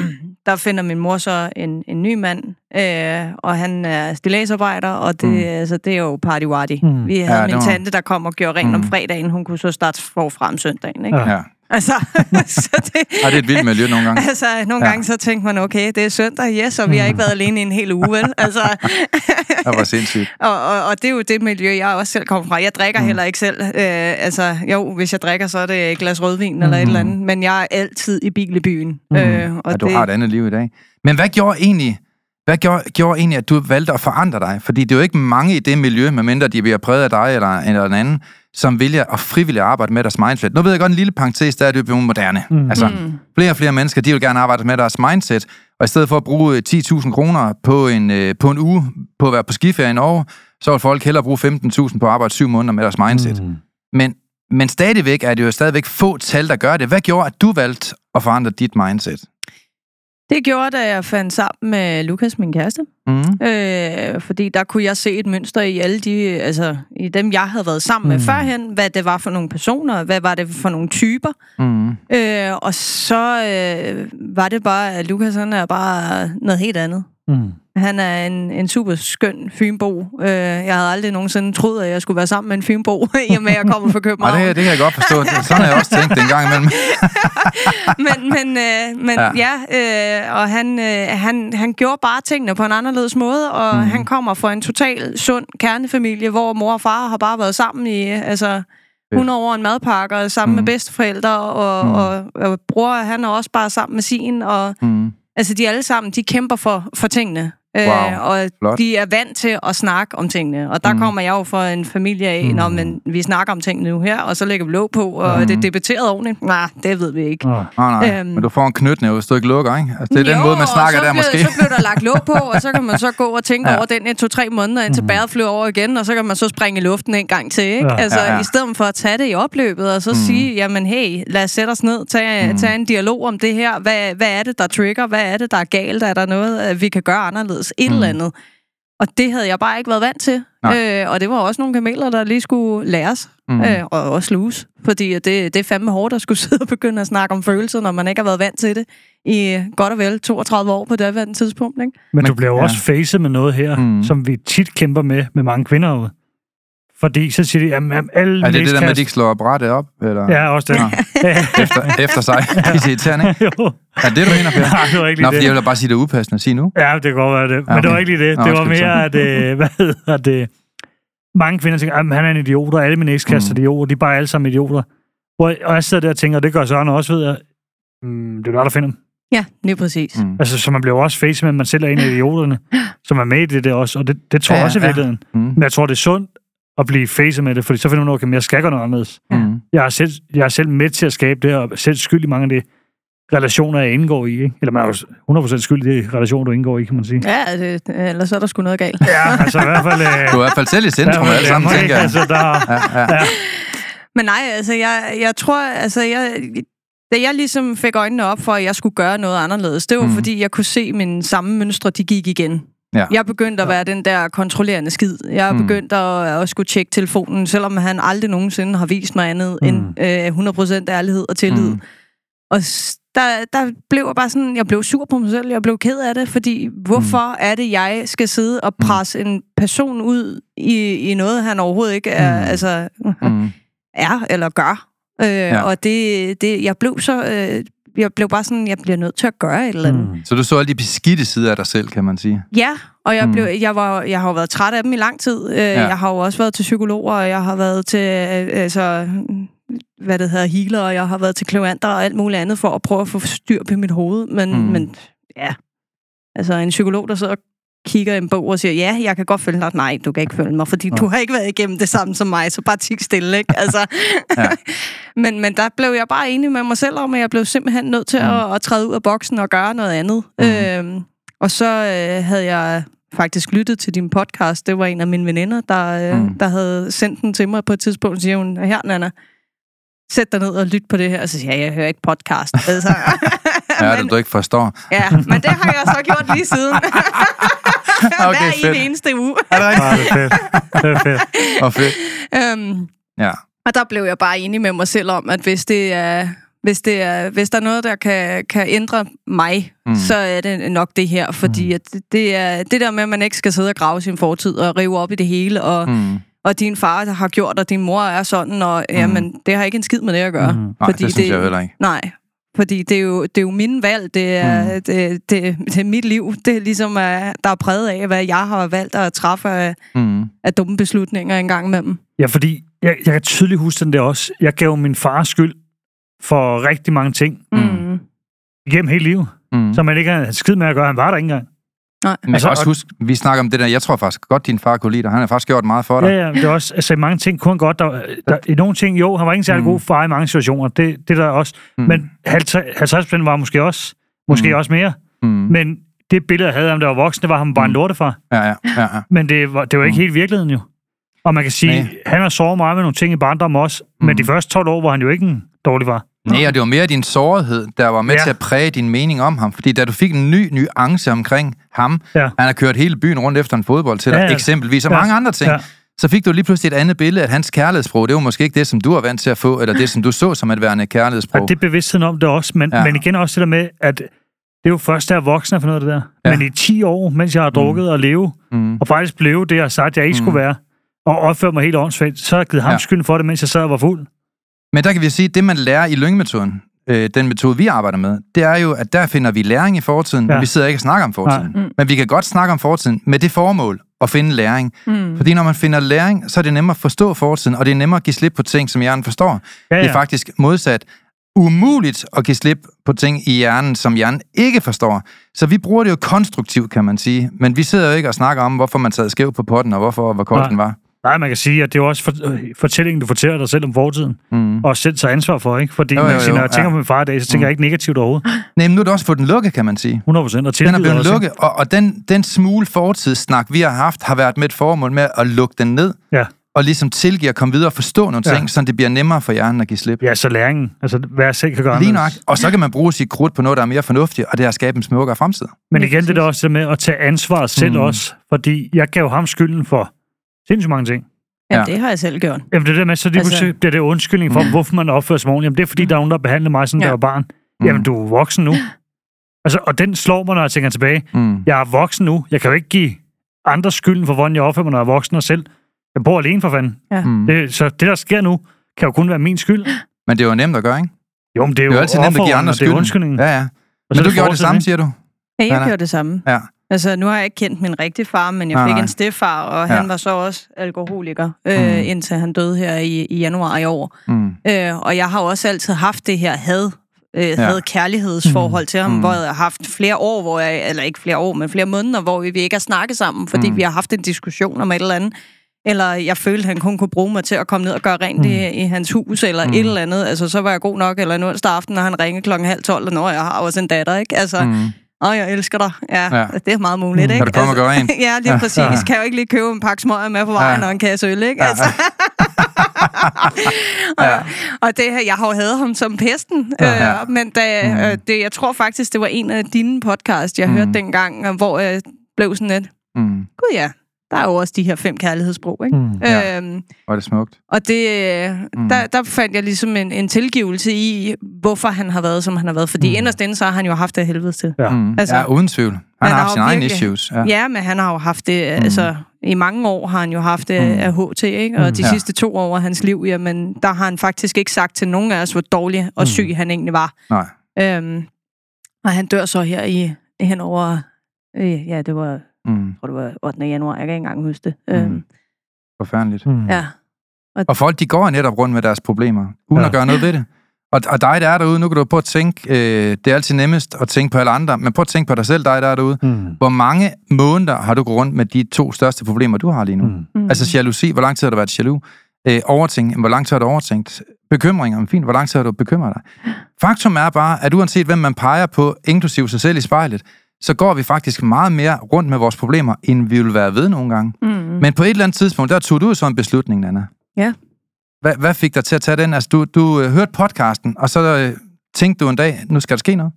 der finder min mor så en, en ny mand, øh, og han er stillagsarbejder, og det, Mm. altså, det er jo party warty. Mm. Vi havde Ja, min var- tante, der kom og gjorde rent mm. Mm. om fredagen. Hun kunne så starte forfra om søndagen. Ikke? Ja. Ja. Altså, [laughs] så det, ja, det er et vildt miljø nogle gange. Altså, nogle Ja. ja. gange så tænkte man, okay, det er søndag, yes, og vi har ikke været alene i en hel uge, vel? Altså, [laughs] Det var sindssygt. [laughs] og, og, og det er jo det miljø, jeg også selv kommer fra. Jeg drikker Mm. mm. heller ikke selv. Øh, altså, jo, hvis jeg drikker, så er det et glas rødvin mm. eller et eller andet. Men jeg er altid i bil i byen. Mm. Øh, og Og du det, har et andet liv i dag. Men hvad gjorde egentlig, hvad gjorde, gjorde egentlig, at du valgte at forandre dig? Fordi det er jo ikke mange i det miljø, medmindre de bliver præget af dig eller, eller en anden, som vælger at frivilligt arbejde med deres mindset. Nu ved jeg godt en lille parentes, der er det jo blevet moderne. Mm. Altså, Mm. flere og flere mennesker, de vil gerne arbejde med deres mindset, og i stedet for at bruge øh, 10.000 kroner på en, øh, på en uge på at være på skiferie i Norge, så vil folk hellere bruge 15.000 på at arbejde syv måneder med deres mindset. Mm. Men, men stadigvæk er det jo stadigvæk få tal, der gør det. Hvad gjorde, at du valgte at forandre dit mindset? Det gjorde, da jeg fandt sammen med Lukas, min kæreste. Mm. Øh, fordi der kunne jeg se et mønster i alle de, altså i dem, jeg havde været sammen med Mm. førhen. Hvad det var for nogle personer, hvad var det for nogle typer. Mm. Øh, og så øh, var det bare, at Lukas han er bare noget helt andet. Mm. Han er en, en super skøn fynbo. Øh, jeg havde aldrig nogensinde troet, at jeg skulle være sammen med en fynbo, [laughs] i og med, at jeg kommer fra [laughs] Og København. det, det kan jeg godt forstå. Sådan har jeg også tænkt en gang imellem. [laughs] men men, øh, men Ja. ja, øh, og han, øh, han, han gjorde bare tingene på en anderledes måde, og Mhm. mm. han kommer fra en total sund kernefamilie, hvor mor og far har bare været sammen i altså 100 år en madpakke, og sammen mm. Mhm. med bedsteforældre, og, Mhm. mm. og, og bror, han er også bare sammen med sin, og Mm altså de alle sammen, de kæmper for, for tingene. Wow, Øh, og flot. de er vant til at snakke om tingene. Og der mm. kommer jeg jo fra en familie af, mm. når men vi snakker om tingene nu her, og så lægger vi låg på, og Mhm. det er debatteret ordentligt. Nej, det ved vi ikke. Nå. Nej, nej. Øhm. Men du får en knytnæve, hvis du ikke lukker, ikke? Altså, det er den Jo, måde, man snakker der, blev, måske. Så blev der lagt låg på, og så kan man så gå og tænke [laughs] Ja. over den i to-tre måneder, indtil Mhm. bæret flyver over igen, og så kan man så springe i luften en gang til, ikke? Ja. Altså, Ja, ja. i stedet for at tage det i opløbet, og så Mhm. sige, jamen hey, lad os sætte os ned, tage, Mhm. tage en dialog om det her. Hvad, hvad er det, der trigger? Hvad er det, der er galt? Er der noget, øh, vi kan gøre anderledes? Et Mhm. eller andet. Og det havde jeg bare ikke været vant til. Nej. Øh, og det var også nogle kameler, der lige skulle læres. Mm. Øh, og også sluges. Fordi det, det er fandme hårdt at skulle [laughs] sidde og begynde at snakke om følelser, når man ikke har været vant til det i godt og vel 32 år på det her tidspunkt. Ikke? Men, du bliver jo ja. også facet med noget her, Mm. mm. som vi tit kæmper med, med mange kvinder jo. Fordi så siger de, jamen, jamen alle Er det det der med, at de ikke slår brættet op? Eller? Ja, også det. Nå. Efter, efter sig. [laughs] De siger irriterende, ikke? [laughs] jo. Er det det, du mener, Per? Nej, det var ikke Nå, lige jeg det. vil bare sige, det er upassende at sige nu. Ja, det kan godt være det. Men Ja, det var okay. ikke lige det. Nå, Det var mere, at, øh, [laughs] hvad hedder det, mange kvinder tænker, at han er en idiot, og alle mine ekskast er Mm. idioter, de er bare alle sammen idioter. Hvor, og jeg sidder der og tænker, og det gør Søren også, ved jeg, mm, det er dig, der finder dem. Ja, lige præcis. Mm. Altså, så man bliver også facet med, at man selv er en af [gasps] idioterne, som er med i det der også, og det, det tror Ja, jeg også i ja. virkeligheden. Mm. Men jeg tror, det er sundt at blive facet med det, fordi så finder man ud af, okay, jeg skal gøre noget anderledes. Mm. Jeg er, selv, jeg er selv med til at skabe det, og selv skyld i mange af de relationer, jeg indgår i. Ikke? Eller man er jo 100% skyld i de relationer, du indgår i, kan man sige. Ja, det, ellers er der sgu noget galt. Ja, altså i hvert fald... Øh, Du er i hvert fald selv i centrum, ja, alle sammen, ikke? tænker jeg. Altså, der, Ja, ja. ja, Men nej, altså, jeg, jeg tror, altså, jeg, da jeg ligesom fik øjnene op for, at jeg skulle gøre noget anderledes, det var mm. fordi, jeg kunne se mine samme mønstre, de gik igen. Ja. Jeg begyndte at være den der kontrollerende skid. Jeg Mm. begyndte at, at skulle tjekke telefonen, selvom han aldrig nogensinde har vist mig andet Mm. end øh, 100% ærlighed og tillid. Mm. Og der, der blev jeg bare sådan, jeg blev sur på mig selv, jeg blev ked af det, fordi hvorfor mm. er det, jeg skal sidde og presse mm. en person ud i, i noget, han overhovedet ikke er, Mm. mm. altså, Mm. [laughs] er eller gør. Øh, ja. Og det, det, jeg blev så, øh, jeg blev bare sådan, jeg bliver nødt til at gøre et eller andet. Mm. Så du så alle de beskidte sider af dig selv, kan man sige. Ja, og jeg, Mm. blev, jeg, var, jeg har jo været træt af dem i lang tid. Øh, Ja. Jeg har jo også været til psykologer, og jeg har været til, øh, altså, hvad det hedder, healer, og jeg har været til klevanter og alt muligt andet for at prøve at få styr på mit hoved. Men, mm. men ja, altså en psykolog, der sidder og kigger i en bog og siger, ja, jeg kan godt følge dig. Nej, du kan ikke følge mig, fordi Nå. du har ikke været igennem det samme som mig, så bare tik stille, ikke? Altså, [laughs] Ja. [laughs] men, men der blev jeg bare enig med mig selv om, at jeg blev simpelthen nødt til Mm. at, at træde ud af boksen og gøre noget andet. Mm. Øhm, og så øh, havde jeg faktisk lyttet til din podcast. Det var en af mine veninder, der, øh, Mm. mm. der havde sendt den til mig på et tidspunkt. Så siger hun, her Nana, sæt dig ned og lyt på det her. Og så siger jeg, jeg hører ikke podcast. Altså, [laughs] Ja, det men, du ikke forstår. ja, men det har jeg så gjort lige siden. [laughs] Okay, Hver fedt. en eneste uge. [laughs] Er det rigtigt? Det er fedt. Det er fedt. Og fedt. øhm, Ja. Og der blev jeg bare enig med mig selv om, at hvis det er, hvis det er, hvis der er noget, der kan, kan ændre mig, Mm. så er det nok det her. Fordi mm. at det er det der med, at man ikke skal sidde og grave sin fortid og rive op i det hele, og, mm. Og din far har gjort, og din mor er sådan, og mm. jamen, det har ikke en skid med det at gøre. Mm. Nej, Fordi det synes jeg heller ikke. Nej, fordi det er jo, det er jo mine valg, det er, Mm. mm. det, det, det er mit liv, det er ligesom, er, der er præget af, hvad jeg har valgt at træffe af, Mm. af dumme beslutninger en gang imellem. Ja, fordi jeg, jeg kan tydeligt huske den der også. Jeg gav min far skyld for rigtig mange ting Mm. Mm. igennem hele livet, Mm. som man ikke havde skid med at gøre. Han var der ikke engang. Nej. Men Altså, altså, også og- husk, vi snakker om det der, jeg tror faktisk godt, din far kunne lide dig. Han har faktisk gjort meget for dig. Ja, ja, det er også, altså i mange ting kunne han godt, der, der, i nogle ting, jo, han var ikke særlig Mm. god far i mange situationer, det, det der også, Mm. men 50, 50 var måske også, måske Mm. også mere, Mm. men det billede, jeg havde af ham, der var voksen, det var ham bare en Mm. lortefar, Ja, ja, ja, ja. men det var, det var ikke Mm. helt virkeligheden jo. Og man kan sige, Nej. han har såret meget med nogle ting i barndommen også, mm. men de første 12 år var han jo ikke en dårlig far. Nej, og det var mere din sårhed, der var med Ja. til at præge din mening om ham. Fordi da du fik en ny nuance omkring ham, Ja. han har kørt hele byen rundt efter en fodbold til dig, Ja, ja. eksempelvis, og Ja. mange andre ting, Ja. så fik du lige pludselig et andet billede, at hans kærlighedssprog, det var måske ikke det, som du var vant til at få, eller det, som du så som et værende kærlighedssprog. Og det er bevidstheden om det også, men, ja. Men igen også det der med, at det er jo først, da jeg voksen finde ud af det der. Ja. Men i 10 år, mens jeg har drukket mm. og leve, Mm. og faktisk blev det, jeg har sagt, jeg ikke Mm. skulle være, og opført mig helt åndssvagt, så har jeg givet ham ja. skylden for det, mens jeg sad og var fuld. Men der kan vi sige, at det man lærer i lyngemetoden, øh, den metode, vi arbejder med, det er jo, at der finder vi læring i fortiden, ja. Ja. men vi sidder ikke og snakker om fortiden. Nej. Mm. Men vi kan godt snakke om fortiden med det formål at finde læring. Mm. Fordi når man finder læring, så er det nemmere at forstå fortiden, og det er nemmere at give slip på ting, som hjernen forstår. Ja, Det er ja. faktisk modsat umuligt at give slip på ting i hjernen, som hjernen ikke forstår. Så vi bruger det jo konstruktivt, kan man sige. Men vi sidder jo ikke og snakker om, hvorfor man sad skæv på potten, og hvorfor hvor kold den var. Nej, man kan sige, at det er jo også for, øh, fortællingen, du fortæller dig selv om fortiden, Mm. og selv tager ansvar for, ikke? Fordi Jo, jo, jo, man kan sige, jo, når jeg tænker ja. på min far i dag, så tænker Mm. jeg ikke negativt overhovedet. Nej, men nu er det også fået den lukket, kan man sige. 100 procent. Og Den er blevet også, lukket, og, og den, den smule fortidssnak, vi har haft, har været med et formål med at lukke den ned, Ja. og ligesom tilgive at komme videre og forstå nogle Ja. ting, så det bliver nemmere for hjernen at give slip. Ja, så læringen. Altså, hvad jeg selv kan gøre Lige nok. Og så kan man bruge sit krudt på noget, der er mere fornuftigt, og det er at skabe en smukkere fremtid. Men igen, det er også det med at tage ansvar selv mm. også. Fordi jeg gav ham skylden for sindssygt mange ting. Ja, Ja. det har jeg selv gjort. Jamen det der med, så lige Altså- bliver det undskyldning for, Mm. hvorfor man opfører sig ordentligt. Jamen det er fordi, der er nogen, der behandler mig, sådan Ja. ja. der var barn. Mm. Jamen du er voksen nu. [gasps] Altså, og den slår mig, når jeg tænker tilbage. Mm. Jeg er voksen nu. Jeg kan jo ikke give andre skylden for, hvordan jeg opfører mig, når jeg er voksen og selv. Jeg bor alene for fanden. Mm. Det, så det, der sker nu, kan jo kun være min skyld. [gasps] Men det er jo nemt at gøre, ikke? Jo, men det er jo, Det er jo altid nemt at give andre og det er skylden. undskyldningen. Ja, ja. Men du det gjorde det samme, siger du? Ja, jeg gjorde det samme. Ja. Altså, nu har jeg ikke kendt min rigtige far, men jeg fik nej. en stefar, og Ja. han var så også alkoholiker, øh, Mm. indtil han døde her i, i januar i år. Mm. Øh, og jeg har også altid haft det her had, øh, had kærlighedsforhold til ham, Mm. hvor jeg har haft flere år, hvor jeg, eller ikke flere år, men flere måneder, hvor vi ikke har snakket sammen, fordi Mm. vi har haft en diskussion om et eller andet. Eller jeg følte, han kun kunne bruge mig til at komme ned og gøre rent mm. i, i hans hus, eller Mm. mm. et eller andet. Altså, så var jeg god nok, eller en onsdag aften, når han ringede klokken halv tolv, og når jeg har også en datter, ikke? Altså, mm. Åh, jeg elsker dig. Ja, Ja. det er meget muligt, Mm. ikke? Kan du komme og gøre rent? [laughs] ja, lige [laughs] præcis. Ja. Kan jeg jo ikke lige købe en pakke smøger med på vejen Ja. og en kasse øl, ikke? Ja. Altså. [laughs] Ja. og, og det her, jeg har jo hadet ham som pesten, Ja. øh, men da, Mm. øh, det, jeg tror faktisk, det var en af dine podcast, jeg Mm. hørte dengang, øh, hvor jeg blev sådan lidt, Mm. gud ja, der er jo også de her fem kærlighedssprog, ikke? Mm. Ja. Øhm, er det smukt. og det, øh, Mm. der, der fandt jeg ligesom en, en tilgivelse i, hvorfor han har været, som han har været. Fordi Mm. mm. inderst inde, så har han jo haft det af helvede til. Ja. Mm. Altså, ja, uden tvivl. Han, han har haft jo sine egne issues. Ja. Ja. men han har jo haft det, Mm. mm. altså i mange år har han jo haft det Mm. mm. af HT, ikke? Og Mm. de Ja. sidste to år af hans liv, jamen, der har han faktisk ikke sagt til nogen af os, hvor dårlig og Mm. syg han egentlig var. Nej. Øhm, og han dør så her i hen over, øh, ja, det var, Mm. jeg tror, det var 8. januar, jeg kan ikke engang huske det. Mm. Øhm, Forfærdeligt. Mm. ja. Og folk, de går netop rundt med deres problemer, uden Ja. at gøre noget ved det. Og, og dig, der er derude, nu kan du prøve at tænke, øh, det er altid nemmest at tænke på alle andre, men prøv at tænke på dig selv, dig, der er derude. Mm. Hvor mange måneder har du gået rundt med de to største problemer, du har lige nu? Mm. Mm. Altså jalousi, hvor lang tid har du været jaloux? Øh, overtænk, hvor lang tid har du overtænkt? Bekymringer, men fint, hvor lang tid har du bekymret dig? Faktum er bare, at uanset hvem man peger på, inklusive sig selv i spejlet, så går vi faktisk meget mere rundt med vores problemer, end vi vil være ved nogle gange. Mm. Men på et eller andet tidspunkt, der tog du så en beslutning, Nana. Ja. Hvad, hvad fik dig til at tage den? Altså, du, du øh, hørte podcasten, og så øh, tænkte du en dag, nu skal der ske noget.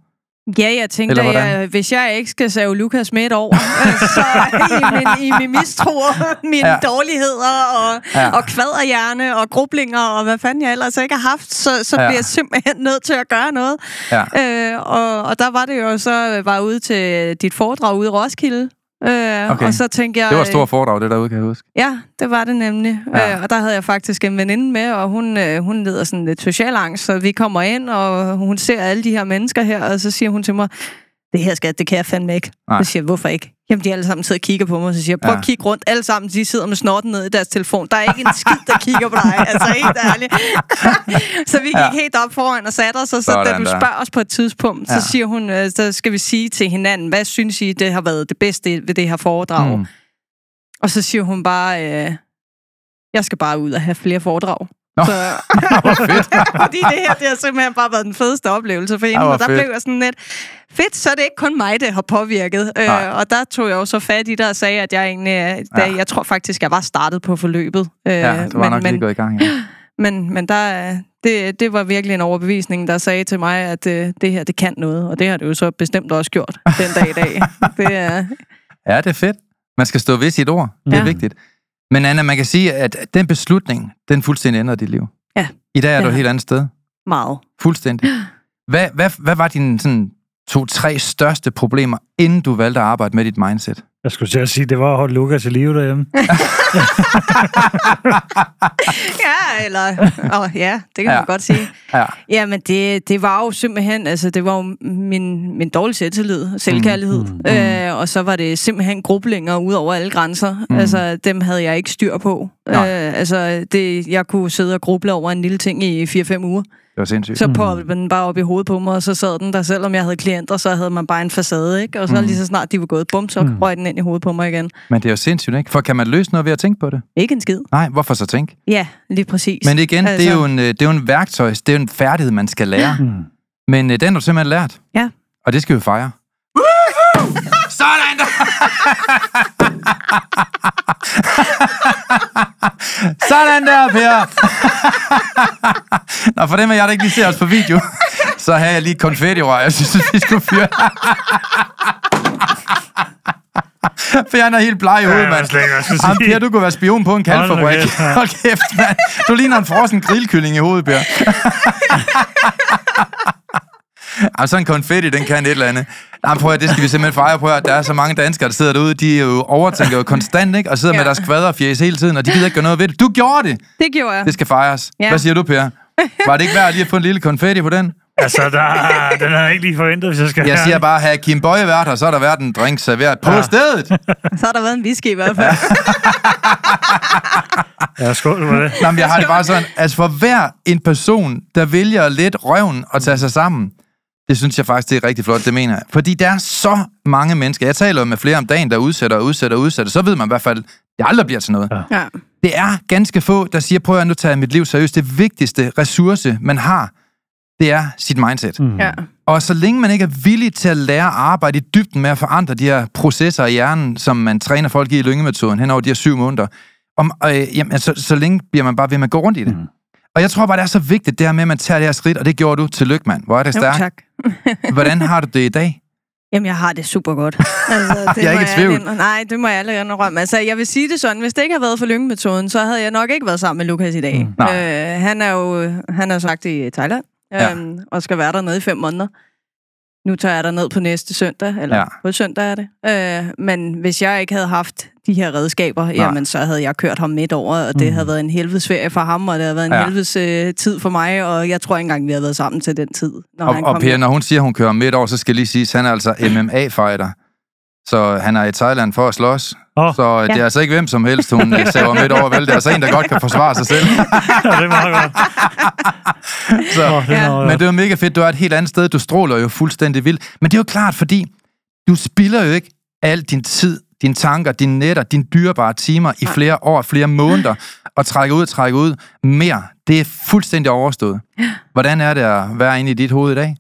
Ja, jeg tænkte, at jeg, hvis jeg ikke skal save Lukas midt over, øh, så i min, i min mistro, [laughs] mine Ja. dårligheder og, Ja. og kvaderhjerne og grublinger og hvad fanden jeg ellers ikke har haft, så, så Ja. bliver jeg simpelthen nødt til at gøre noget. Ja. Øh, og, og der var det jo så, var jeg ude til dit foredrag ude i Roskilde. Øh, Okay. Og så tænkte jeg... Det var et stort foredrag, det derude, kan jeg huske. Ja, det var det nemlig. Ja. Øh, og der havde jeg faktisk en veninde med, og hun, øh, hun lider sådan lidt social angst, så vi kommer ind, og hun ser alle de her mennesker her, og så siger hun til mig, det her skat, det kan jeg fandme ikke. Nej. Så siger jeg, hvorfor ikke? Jamen, de alle sammen sidder og kigger på mig, og så siger jeg, prøv Ja. at kigge rundt. Alle sammen, de sidder med snorten ned i deres telefon. Der er ikke en skid, der kigger på dig. Altså, helt ærligt. [laughs] så vi gik Ja. helt op foran og satte os, og så da Sådan du der. spørger os på et tidspunkt, Ja. så siger hun, øh, så skal vi sige til hinanden, hvad synes I, det har været det bedste ved det her foredrag? Mm. Og så siger hun bare, øh, jeg skal bare ud og have flere foredrag. Nå, Så, [laughs] fedt. [laughs] fordi det her, det har simpelthen bare været den fedeste oplevelse for hende. hvor Og der fedt. blev jeg sådan lidt, fedt, så er det ikke kun mig, det har påvirket. Nej. Øh, og der tog jeg jo så fat i det og sagde, at jeg egentlig, øh, da, Ja. jeg tror faktisk, jeg var startet på forløbet. Øh, Ja, det var men, nok lige men, gået i gang. Ja. [gasps] men, men der, øh, det, det var virkelig en overbevisning, der sagde til mig, at øh, det her, det kan noget. Og det har det jo så bestemt også gjort den dag i dag. [laughs] Det er, ja, det er fedt. Man skal stå ved sit ord. Det er Ja. vigtigt. Men Anna, man kan sige, at den beslutning, den fuldstændig ændrede dit liv. Ja. I dag er du et helt andet sted. meget. Fuldstændig. Hvad, hvad, hvad var din sådan, to-tre største problemer, inden du valgte at arbejde med dit mindset? Jeg skulle til at sige, det var at holde Lukas i live derhjemme. [laughs] ja, eller... Oh, ja, det kan ja. Ja. man godt sige. Ja. Jamen, det, det var jo simpelthen... Altså, det var jo min, min dårlige selvtillid, selvkærlighed. Mm, Mm, øh, og så var det simpelthen grublinger ud over alle grænser. Mm. Altså, dem havde jeg ikke styr på. Øh, Nej. altså, det, jeg kunne sidde og gruble over en lille ting i 4-5 uger. Det var sindssygt. Så poppede den bare op i hovedet på mig, og så sad den der, selvom jeg havde klienter, så havde man bare en facade, ikke? Og så Mm. lige så snart de var gået, bum, så Mm. røg den ind i hovedet på mig igen. Men det er jo sindssygt, ikke? For kan man løse noget ved at tænke på det? Ikke en skid. Nej, hvorfor så tænke? Ja, lige præcis. Men igen, altså... det, er Altså- jo en, øh, det er jo en værktøj, det er jo en færdighed, man skal lære. Mm. Men øh, den har du simpelthen lært. Ja. Og det skal vi fejre. Sådan der! Sådan der, Per! Nå, for dem af jer, der ikke lige ser os på video, så har jeg lige konfetti Jeg synes, vi skulle fyre. [laughs] For han er helt bleg i hovedet, jeg ved mand. jeg Jamen. Per, du kunne være spion på en kalfabrik. Hold kæft, mand. Du ligner en frossen grillkylling i hovedet, Per. Jamen, [laughs] sådan en konfetti, den kan et eller andet. Jamen, prøv at, det skal vi simpelthen fejre på. Der er så mange danskere, der sidder derude, de er jo overtænker jo konstant, ikke? Og sidder ja. med Ja. deres kvadrefjæs hele tiden, og de gider ikke gøre noget ved det. Du gjorde det! Det gjorde jeg. Det skal fejres. Ja. Hvad siger du, Per? Var det ikke værd lige at få en lille konfetti på den? Altså, der, den har jeg ikke lige forventet, hvis jeg skal Jeg siger bare, have Kim Bøje været her, så har der været en drink serveret på Ja. stedet. [laughs] Så har der været en whisky i hvert fald. [laughs] Ja, skål for det. Nå, men jeg har det bare sådan, altså for hver en person, der vælger lidt røven og tage sig sammen, det synes jeg faktisk, det er rigtig flot, det mener jeg. Fordi der er så mange mennesker, jeg taler med flere om dagen, der udsætter og udsætter og udsætter, så ved man i hvert fald, det aldrig bliver til noget. Ja. Ja. Det er ganske få, der siger, prøv at nu tager jeg mit liv seriøst. Det vigtigste ressource, man har, det er sit mindset. Mm. ja. Og så længe man ikke er villig til at lære at arbejde i dybden med at forandre de her processer i hjernen, som man træner folk i i lyngemetoden hen over de her syv måneder, om, øh, jamen, så, så længe bliver man bare ved med at gå rundt i det. Mm. Og jeg tror bare, det er så vigtigt, det her med, at man tager det her skridt, og det gjorde du. Tillykke, mand. Hvor er det stærkt. tak. [laughs] Hvordan har du det i dag? Jamen, jeg har det super godt. [laughs] Altså, det Jeg er ikke i tvivl. ærligt- Nej, det må jeg aldrig indrømme. Altså, jeg vil sige det sådan, hvis det ikke havde været for lyngemetoden, så havde jeg nok ikke været sammen med Lukas i dag. Mm. Øh, han er jo han er sagt i Thailand, Ja. øhm, og skal være dernede i fem måneder. Nu tager jeg der ned på næste søndag, eller Ja. på søndag er det. Øh, men hvis jeg ikke havde haft de her redskaber, Nej. jamen så havde jeg kørt ham midt over, og det Mm. havde været en helvedes ferie for ham, og det havde været en Ja. helvedes øh, tid for mig, og jeg tror ikke engang, vi havde været sammen til den tid, når Og, han og kom Per, hjem. når hun siger, hun kører midt over, så skal lige sige, at han er altså MMA-fighter. Så han er i Thailand for at slås. Åh. Så det er Ja. altså ikke hvem som helst, hun [laughs] øh, saver midt over, vel? Det er altså en, der godt kan forsvare sig selv. Ja, det er meget godt. [laughs] Så, Åh, det er Ja. meget Men godt. det var mega fedt. Du er et helt andet sted. Du stråler jo fuldstændig vildt. Men det er jo klart, fordi du spilder jo ikke al din tid, dine tanker, dine netter, dine dyrebare timer i flere år, flere måneder, og trække ud og trække ud mere. Det er fuldstændig overstået. Hvordan er det at være inde i dit hoved i dag?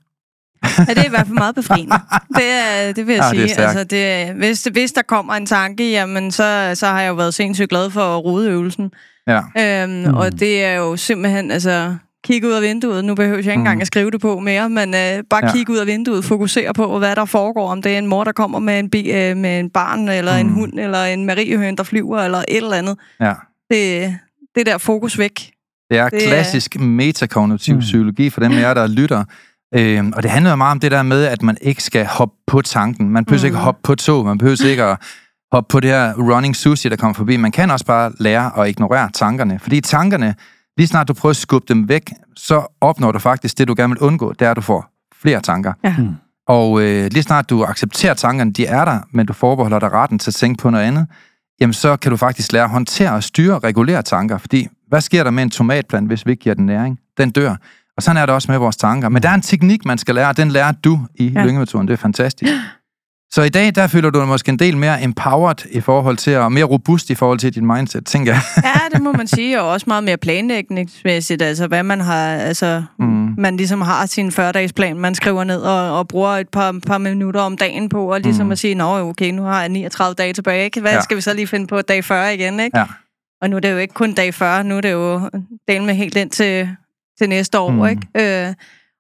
Ja, det er i hvert fald meget befriende. Det, er, det vil jeg Ja, [laughs] det er sige. stærkt. altså, det, hvis, hvis der kommer en tanke, jamen, så, så har jeg jo været sindssygt glad for rodeøvelsen. Ja. Øhm, mm. Og det er jo simpelthen, altså, kigge ud af vinduet. Nu behøver jeg ikke engang Mm. at skrive det på mere, men øh, bare Ja. kigge ud af vinduet, fokusere på, hvad der foregår. Om det er en mor, der kommer med en, bi, øh, med en barn, eller mm. en hund, eller en mariehøn, der flyver, eller et eller andet. ja. Det, det der fokus væk. Det er Det er- klassisk metakognitiv Mm. psykologi for dem af jer, der lytter. Øhm, og det handler jo meget om det der med, at man ikke skal hoppe på tanken. Man behøver mm. ikke at hoppe på tog. Man behøver ikke at hoppe på det her running sushi, der kommer forbi. Man kan også bare lære at ignorere tankerne. Fordi tankerne, lige snart du prøver at skubbe dem væk, så opnår du faktisk det, du gerne vil undgå. Det er, at du får flere tanker. Ja. Mm. Og øh, lige snart du accepterer tankerne, de er der, men du forbeholder dig retten til at tænke på noget andet, jamen så kan du faktisk lære at håndtere og styre og regulere tanker. Fordi hvad sker der med en tomatplant, hvis vi ikke giver den næring? Den dør. Og sådan er det også med vores tanker. Men der er en teknik, man skal lære, og den lærer du i ja. Lyngemetoden. Det er fantastisk. [gasps] Så i dag, der føler du dig måske en del mere empowered i forhold til, og mere robust i forhold til dit mindset, tænker jeg. Ja, [laughs] det må man sige, og også meget mere planlægningsmæssigt, altså hvad man har, altså Mm. man ligesom har sin 40-dagsplan, man skriver ned og, og bruger et par, par minutter om dagen på, og ligesom Mm. at sige, nå okay, nu har jeg 39 dage tilbage, ikke? hvad ja. skal vi så lige finde på dag 40 igen, ikke? Ja. Og nu er det jo ikke kun dag 40, nu er det jo del med helt ind til, til næste år, Mm. mm. ikke? Øh,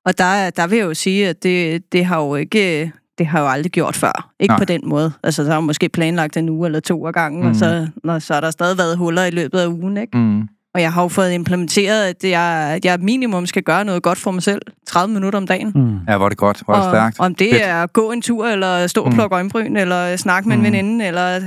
og der, der vil jeg jo sige, at det, det har jo ikke... Det har jeg jo aldrig gjort før. Ikke Nej. På den måde. Altså, så har jeg måske planlagt en uge eller to af gangen, Mm. mm. og så, når, så har der stadig været huller i løbet af ugen, ikke? Mm. Og jeg har jo fået implementeret, at jeg, at jeg minimum skal gøre noget godt for mig selv 30 minutter om dagen. Mm. Ja, hvor er det godt. Hvor er det og, stærkt. om det Fedt. er at gå en tur, eller stå og Mm. plukke øjenbryn, eller snakke med en Mm. veninde, eller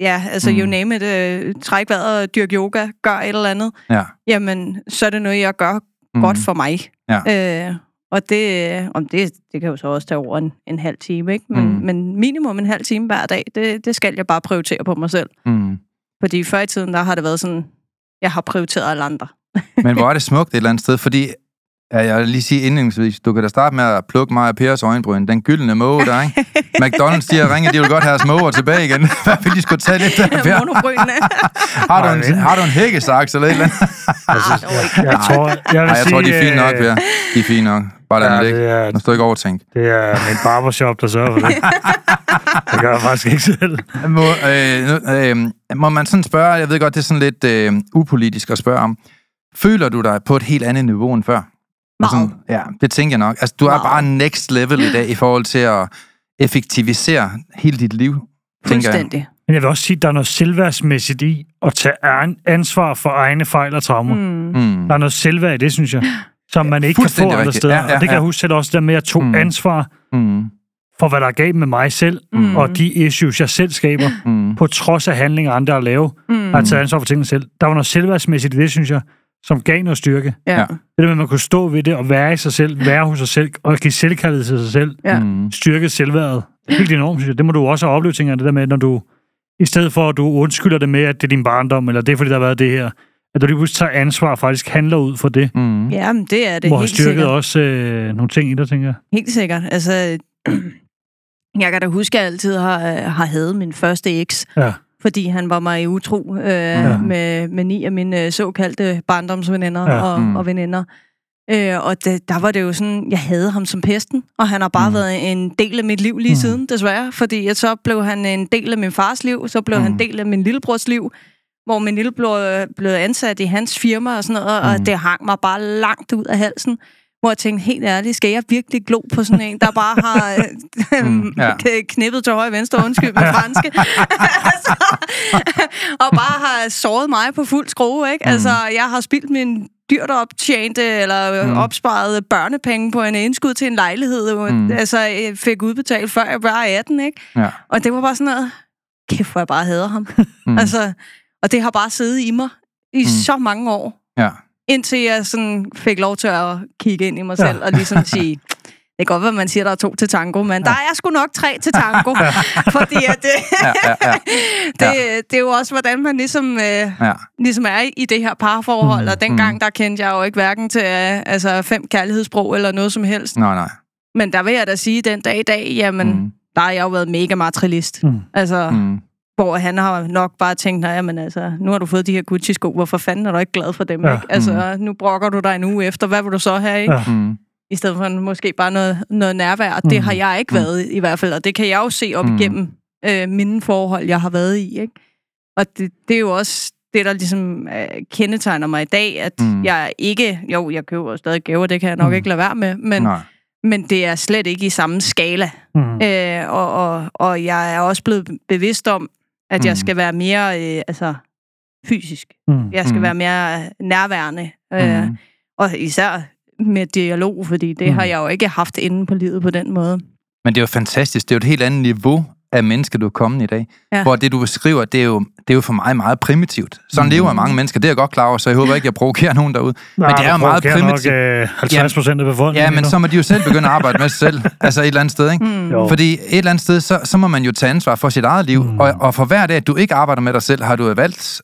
ja, altså Mm. you name it, øh, træk vejret og dyrk yoga, gør et eller andet, Ja. jamen, så er det noget, jeg gør Mm. godt for mig. Ja. Øh, og det, øh, om det, det kan jo så også tage over en, en halv time, ikke? Men, Mm. men minimum en halv time hver dag, det, det skal jeg bare prioritere på mig selv. Mm. Fordi før i tiden, der har det været sådan, jeg har prioriteret alle andre. Men hvor er det [laughs] smukt et eller andet sted, fordi ja, jeg vil lige sige indledningsvis, du kan da starte med at plukke mig og Pers øjenbryn. Den gyldne måge der, ikke? [laughs] McDonald's, de har ringet, de vil godt have måger tilbage igen. [laughs] Hvad vil de skulle tage lidt der, [laughs] Per? Har du, en, har du en hækkesaks eller et eller andet? Altså, jeg, jeg tror, jeg vil Nej, jeg sige, tror, de er fine nok, øh, Per. De er fine nok. Bare lad Ja, dem ligge. det er, Nu står ikke overtænkt. det er min barbershop, der sørger for det. det gør jeg faktisk ikke selv. Må, øh, nu, øh, må man sådan spørge, jeg ved godt, det er sådan lidt øh, upolitisk at spørge om. Føler du dig på et helt andet niveau end før? Meget. Sådan, ja, det tænker jeg nok. Altså, du er Meget. bare next level i dag i forhold til at effektivisere hele dit liv, tænker jeg. Fuldstændig. Men jeg vil også sige, at der er noget selvværdsmæssigt i at tage ansvar for egne fejl og traumer. Mm. Mm. Der er noget selvværd i det, synes jeg, som man ikke kan få andre rigtigt. steder. Ja, ja, og det kan ja. jeg huske selv også, der med at tog Mm. ansvar Mm. for, hvad der er galt med mig selv, Mm. og de issues, jeg selv skaber, Mm. på trods af handlinger, andre har lavet, Mm. har taget ansvar for tingene selv. Der var noget selvværdsmæssigt i det, synes jeg, som gav noget styrke. Ja. Det der med, at man kunne stå ved det og være i sig selv, være hos sig selv, og give selvkærlighed til sig selv, Ja. Mm. styrke selvværdet. Helt enormt, synes jeg. Det må du også have oplevet, tænker det der med, når du, i stedet for at du undskylder det med, at det er din barndom, eller det er fordi, der har været det her, at du lige pludselig tager ansvar og faktisk handler ud for det. Mm. Ja, men det er det må have helt styrket sikkert. også øh, nogle ting i dig, tænker jeg. Helt sikkert. Altså, [clears throat] jeg kan da huske, at jeg altid har, har hadet min første eks, Ja. Fordi han var mig utro øh, ja. med, med ni af mine øh, såkaldte barndomsveninder Ja. og, Mm. og veninder. Øh, og det, der var det jo sådan, jeg havde ham som pesten, og han har bare Mm. været en del af mit liv lige Mm. siden, desværre. Fordi at så blev han en del af min fars liv, så blev mm. han en del af min lillebrors liv, hvor min lillebror blev ansat i hans firma og sådan noget. Mm. og det hang mig bare langt ud af halsen. Hvor jeg tænkte, helt ærligt, skal jeg virkelig glo på sådan en, der bare har Mm, [laughs] mm, ja. [laughs] knippet til højre venstre, undskyld med franske, altså, [laughs] og bare har såret mig på fuld skrue, ikke? Mm. Altså, jeg har spildt min dyrt optjente eller Mm. mm. opsparede børnepenge på en indskud til en lejlighed, Mm. mm. altså jeg fik udbetalt før jeg var 18, ikke? Ja. Og det var bare sådan noget, kæft hvor jeg bare hader ham. Mm. Altså, og det har bare siddet i mig i mm. så mange år, Ja. Indtil jeg sådan fik lov til at kigge ind i mig Ja. selv og ligesom [laughs] sige, det kan godt være, at man siger, at der er to til tango, men ja. der er sgu nok tre til tango. [laughs] fordi at det, Ja, ja, [laughs] ja. det, det er jo også, hvordan man ligesom, øh, ja. ligesom er i det her parforhold. Mm, Og dengang, der kendte jeg jo ikke hverken til øh, altså, fem kærlighedssprog eller noget som helst. Nej, nej. Men der vil jeg da sige, den dag i dag, jamen, Mm. mm. der har jeg jo været mega materialist. Mm. Altså, mm. Mm. hvor han har nok bare tænkt, nej, men altså, nu har du fået de her Gucci-sko, hvorfor fanden er du ikke glad for dem, Ja. ikke? Altså, nu brokker du dig en uge efter, hvad vil du så have, ikke? Ja. Mm. I stedet for måske bare noget, noget nærvær. Det Mm. har jeg ikke Mm. været i hvert fald, og det kan jeg jo se op Mm. igennem øh, mine forhold, jeg har været i, ikke? Og det, det er jo også det, der ligesom øh, kendetegner mig i dag, at Mm. mm. jeg ikke... Jo, jeg køber stadig gaver, det kan jeg nok Mm. mm. ikke lade være med, men, Nej. men det er slet ikke i samme skala. Mm. Øh, og, og, og jeg er også blevet bevidst om, at Mm. jeg skal være mere øh, altså, fysisk. Mm. Jeg skal Mm. være mere nærværende. Øh, Mm. og især med dialog, fordi det Mm. har jeg jo ikke haft inde på livet på den måde. Men det er jo fantastisk. Det er jo et helt andet niveau af mennesker, du er kommet i dag. Ja. Hvor det, du beskriver, det er, jo, det er jo for mig meget primitivt. Sådan Mm. lever mange mennesker. Det er jeg godt klar over, så jeg håber ikke, jeg provokerer nogen derude. Nej, men det er jo meget primitivt. Nok, øh, 50 procent af befolkningen. Ja, men så må de jo selv begynde at arbejde med sig selv. [laughs] Altså et eller andet sted, ikke? Mm. Jo. Fordi et eller andet sted, så, så må man jo tage ansvar for sit eget liv. Mm. Og, og for hver dag, at du ikke arbejder med dig selv, har du valgt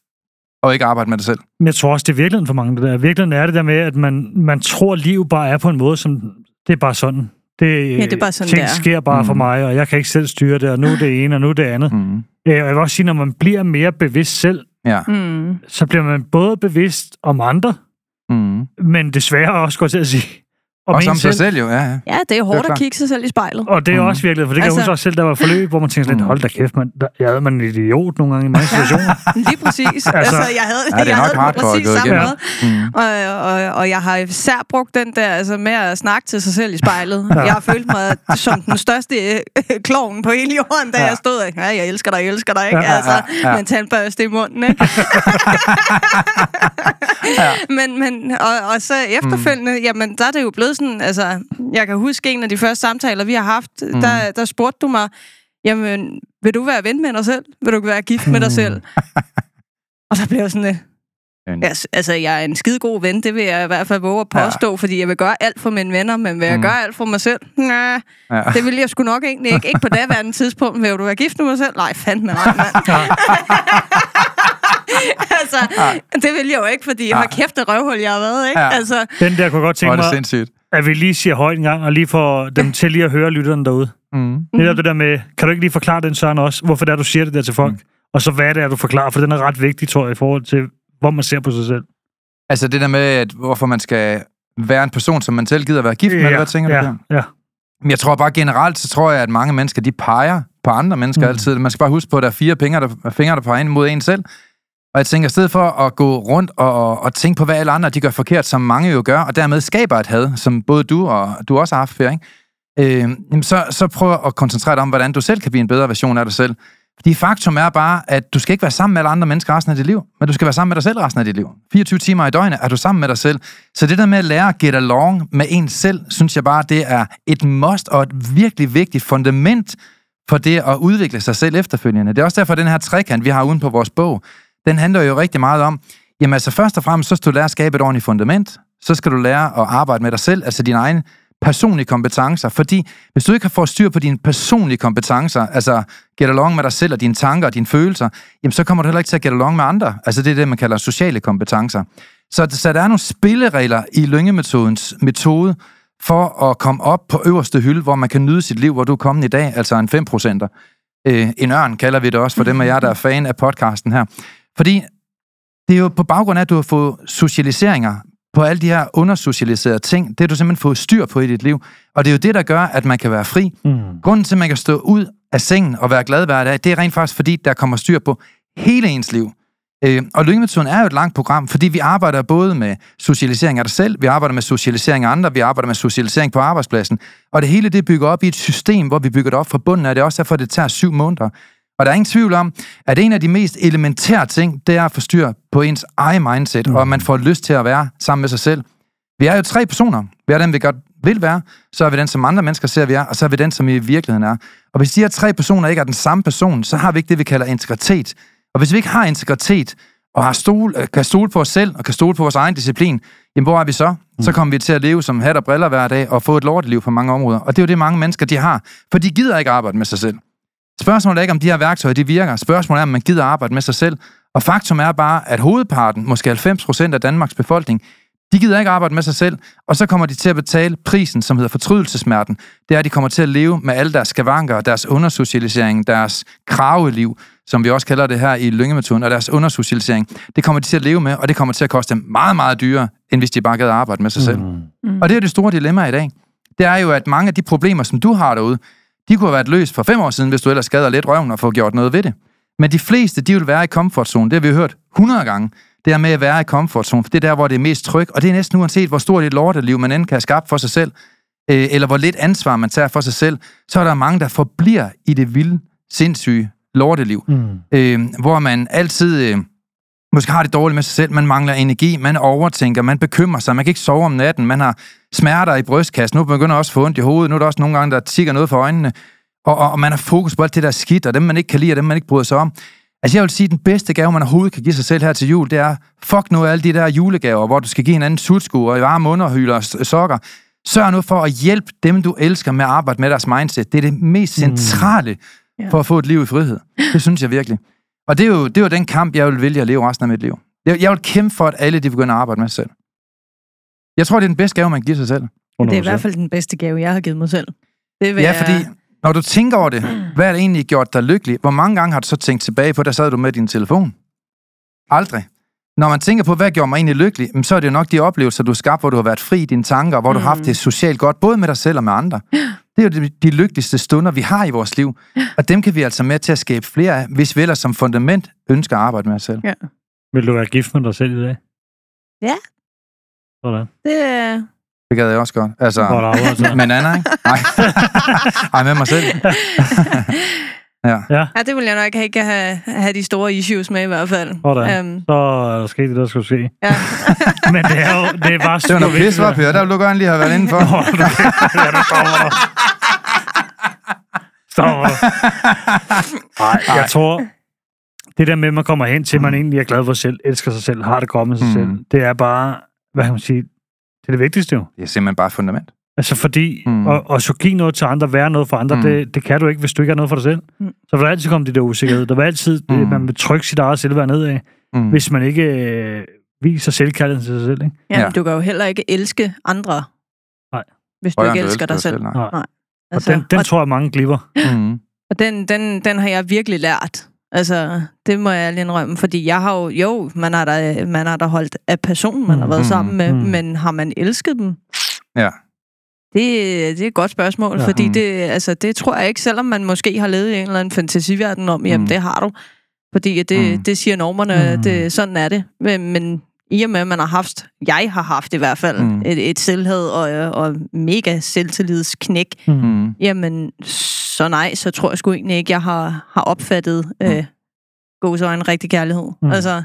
at ikke arbejde med dig selv. Men jeg tror også, det er virkeligheden for mange, det der. Virkeligheden er det der med, at man, man tror, at liv bare er på en måde, som det er bare sådan. Det, Ja, det er bare sådan, ting det er. sker bare mm. for mig, og jeg kan ikke selv styre det, og nu er det ene, og nu er det andet. Mm. Mm. Jeg vil også sige, når man bliver mere bevidst selv, Ja. Mm. så bliver man både bevidst om andre, Mm. men desværre også godt til at sige, om Og en som sig selv. selv jo, ja, ja. Ja, det er hårdt klart. at kigge sig selv i spejlet. Og det er Mm. også virkelig, for det kan altså, jeg huske også selv, der var forløb, hvor man tænkte sådan lidt, hold da kæft, man, der, jeg havde man en idiot nogle gange i mange situationer. [laughs] Lige præcis. altså, altså, jeg havde, Ja, det er jeg havde det hardcore præcis samme måde. Mm. Og, og, og jeg har især brugt den der altså med at snakke til sig selv i spejlet. Ja. Jeg har følt mig som den største øh, klovn på hele jorden, da Ja. jeg stod og, ja, jeg elsker dig, jeg elsker dig, ikke? Ja, ja, Altså, ja. med en tandbørste i munden, ikke? [laughs] Ja. [laughs] men, men, og, og så efterfølgende, mm. jamen, der er det jo blevet sådan, altså, jeg kan huske en af de første samtaler, vi har haft, mm. der, der spurgte du mig, jamen, vil du være ven med dig selv? Vil du være gift med dig selv? [laughs] og så blev jeg sådan, Ja, altså, jeg er en skide god ven, det vil jeg i hvert fald våge at påstå, ja. fordi jeg vil gøre alt for mine venner, men vil jeg Mm. gøre alt for mig selv? Nej, Ja. det vil jeg sgu nok egentlig ikke. Ikke på daværende tidspunkt. Vil du være gift med mig selv? Nej, fandme nej, mand. [laughs] [laughs] altså, det vil jeg jo ikke, fordi har kæft det røvhul, jeg har været, ikke? Ja. Altså, Den der kunne jeg godt tænke er det mig, sindssygt. At vi lige siger højt en gang, og lige får dem til lige at høre lytterne derude. Mm. Netop det der med, kan du ikke lige forklare den, Søren, også? Hvorfor det er, du siger det der til folk? Mm. Og så hvad det er, du forklarer, for den er ret vigtig, tror jeg, i forhold til, hvor man ser på sig selv. Altså det der med, at hvorfor man skal være en person, som man selv gider være gift med, eller hvad tænker ja, du der? Ja, Men jeg tror bare generelt, så tror jeg, at mange mennesker, de peger på andre mennesker mm. altid. Man skal bare huske på, at der er fire fingre, der, fingre, der peger ind mod en selv. Og jeg tænker, i stedet for at gå rundt og, og, og tænke på, hvad alle andre de gør forkert, som mange jo gør, og dermed skaber et had, som både du og du også har haft før, ikke? Øh, så, så prøv at koncentrere dig om, hvordan du selv kan blive en bedre version af dig selv. Fordi faktum er bare, at du skal ikke være sammen med alle andre mennesker resten af dit liv, men du skal være sammen med dig selv resten af dit liv. 24 timer i døgnet er du sammen med dig selv. Så det der med at lære at get along med en selv, synes jeg bare, det er et must og et virkelig vigtigt fundament for det at udvikle sig selv efterfølgende. Det er også derfor, at den her trekant, vi har uden på vores bog, den handler jo rigtig meget om, jamen altså først og fremmest, så skal du lære at skabe et ordentligt fundament, så skal du lære at arbejde med dig selv, altså dine egne personlige kompetencer, fordi hvis du ikke har fået styr på dine personlige kompetencer, altså get along med dig selv og dine tanker og dine følelser, jamen så kommer du heller ikke til at get along med andre. Altså det er det, man kalder sociale kompetencer. Så, så der er nogle spilleregler i lyngemetodens metode for at komme op på øverste hylde, hvor man kan nyde sit liv, hvor du er kommet i dag, altså en 5 procenter. Øh, en ørn kalder vi det også for dem af jer, der er fan af podcasten her. Fordi det er jo på baggrund af, at du har fået socialiseringer på alle de her undersocialiserede ting. Det har du simpelthen fået styr på i dit liv. Og det er jo det, der gør, at man kan være fri. mm. Grunden til, at man kan stå ud af sengen og være glad hver dag, det er rent faktisk, fordi der kommer styr på hele ens liv. Øh, og lyngemetoden er jo et langt program, fordi vi arbejder både med socialisering af dig selv, vi arbejder med socialisering af andre, vi arbejder med socialisering på arbejdspladsen. Og det hele det bygger op i et system, hvor vi bygger det op fra bunden af. Det er også derfor, det tager syv måneder. Og der er ingen tvivl om, at en af de mest elementære ting, det er at få styr på ens egen mindset, mm. og at man får lyst til at være sammen med sig selv. Vi er jo tre personer. Vi er den, vi godt vil være, så er vi den, som andre mennesker ser, vi er, og så er vi den, som vi i virkeligheden er. Og hvis de her tre personer ikke er den samme person, så har vi ikke det, vi kalder integritet. Og hvis vi ikke har integritet, og har stol, øh, kan stole på os selv, og kan stole på vores egen disciplin, jamen hvor er vi så? Så kommer vi til at leve som hat og briller hver dag, og få et lorteliv på mange områder. Og det er jo det, mange mennesker de har, for de gider ikke arbejde med sig selv. Spørgsmålet er ikke, om de her værktøjer de virker. Spørgsmålet er, om man gider arbejde med sig selv. Og faktum er bare, at hovedparten, måske 90% af Danmarks befolkning, de gider ikke arbejde med sig selv, og så kommer de til at betale prisen, som hedder fortrydelsesmerten. Det er, at de kommer til at leve med alle deres skavanker, deres undersocialisering, deres kraveliv, som vi også kalder det her i lyngemetoden, og deres undersocialisering. Det kommer de til at leve med, og det kommer til at koste dem meget, meget dyrere, end hvis de bare gad arbejde med sig selv. Mm. Og det er jo det store dilemma i dag. Det er jo, at mange af de problemer, som du har derude, de kunne have været løst for fem år siden, hvis du ellers skader lidt røven og får gjort noget ved det. Men de fleste, de vil være i comfortzone. Det har vi hørt 100 gange. Det er med at være i comfortzone, for det er der, hvor det er mest tryg. Og det er næsten uanset, hvor stort et lorteliv man end kan have skabt for sig selv, øh, eller hvor lidt ansvar man tager for sig selv, så er der mange, der forbliver i det vilde, sindssyge lorteliv Mm. øh, hvor man altid øh, måske har det dårligt med sig selv, man mangler energi, man overtænker, man bekymrer sig, man kan ikke sove om natten, man har smerter i brystkassen, nu begynder også at få ondt i hovedet, nu er der også nogle gange, der tigger noget for øjnene, og, og, og man har fokus på alt det der skidt, og dem man ikke kan lide, og dem man ikke bryder sig om. Altså jeg vil sige, at den bedste gave, man overhovedet kan give sig selv her til jul, det er, fuck nu alle de der julegaver, hvor du skal give en anden sutsko og varme underhyler og sokker. Sørg nu for at hjælpe dem, du elsker med at arbejde med deres mindset. Det er det mest centrale Ja. for at få et liv i frihed. Det synes jeg virkelig. Og det er jo, det er jo den kamp, jeg vil vælge at leve resten af mit liv. Jeg, jeg vil kæmpe for, at alle de begynder at arbejde med sig selv. Jeg tror, det er den bedste gave, man kan give sig selv. Det er i hvert fald den bedste gave, jeg har givet mig selv. Det vil Ja, jeg... fordi når du tænker over det, hvad er det egentlig gjort dig lykkelig? Hvor mange gange har du så tænkt tilbage på, der sad du med din telefon? Aldrig. Når man tænker på, hvad gjorde mig egentlig lykkelig, så er det jo nok de oplevelser, du har skabt, hvor du har været fri i dine tanker, og hvor mm. du har haft det socialt godt, både med dig selv og med andre. [laughs] Det er jo de, de lykkeligste stunder, vi har i vores liv. Og dem kan vi altså med til at skabe flere af, hvis vi ellers som fundament ønsker at arbejde med os selv. Vil du være gift med dig selv i dag? Ja. Sådan. Det, er- Det gad jeg også godt. Altså, [laughs] med Anna, ikke? Nej. [laughs] Ej, med mig selv. [laughs] Ja. Ja, Ja, det vil jeg nok ikke have, have de store issues med i hvert fald. Sådan. Øhm, så er der sket det, der skulle ske. ja. Men det er jo det er bare Det var noget super pis, var, Per? Der ville du gerne lige have været indenfor. Åh, du ja, du Stopper dig. [laughs] Nej, jeg tror, det der med, at man kommer hen til, at man egentlig er glad for sig selv, elsker sig selv, har det godt med sig Mm. selv, det er bare, hvad kan man sige, det er det vigtigste jo. Det er simpelthen bare fundament. Altså fordi, Mm. mm. og, og så give noget til andre, være noget for andre, Mm. mm. det, det kan du ikke, hvis du ikke har noget for dig selv. Mm. Mm. Så vil der altid komme de der usikkerhed. Der vil altid, Mm. mm. man vil trykke sit eget selvværd nedad, Mm. mm. hvis man ikke øh, viser selvkærlighed til sig selv. Ikke? Jamen, Ja. du kan jo heller ikke elske andre, Nej. hvis du Højere, ikke elsker dig selv. Nej. nej. Og den, den og, tror jeg, mange glipper. Mm. og den, den, den har jeg virkelig lært. Altså, det må jeg lige indrømme, fordi jeg har jo, jo, man har da, man har da holdt af personen, man har været Mm, sammen med, mm. men har man elsket dem? Ja. Det, det er et godt spørgsmål, Ja. fordi Mm. det, altså, det tror jeg ikke, selvom man måske har levet i en eller anden fantasiverden om, jamen Mm. det har du. Fordi det, Mm. det siger normerne, Mm. det, sådan er det. Men, men i og med, at man har haft, jeg har haft i hvert fald, Mm. mm. et, et selvhed og, og mega selvtillidsknæk, Mm. jamen så nej, så tror jeg sgu egentlig ikke, jeg har, har opfattet øh, gåsøjne rigtig kærlighed. Mm. Mm. Altså,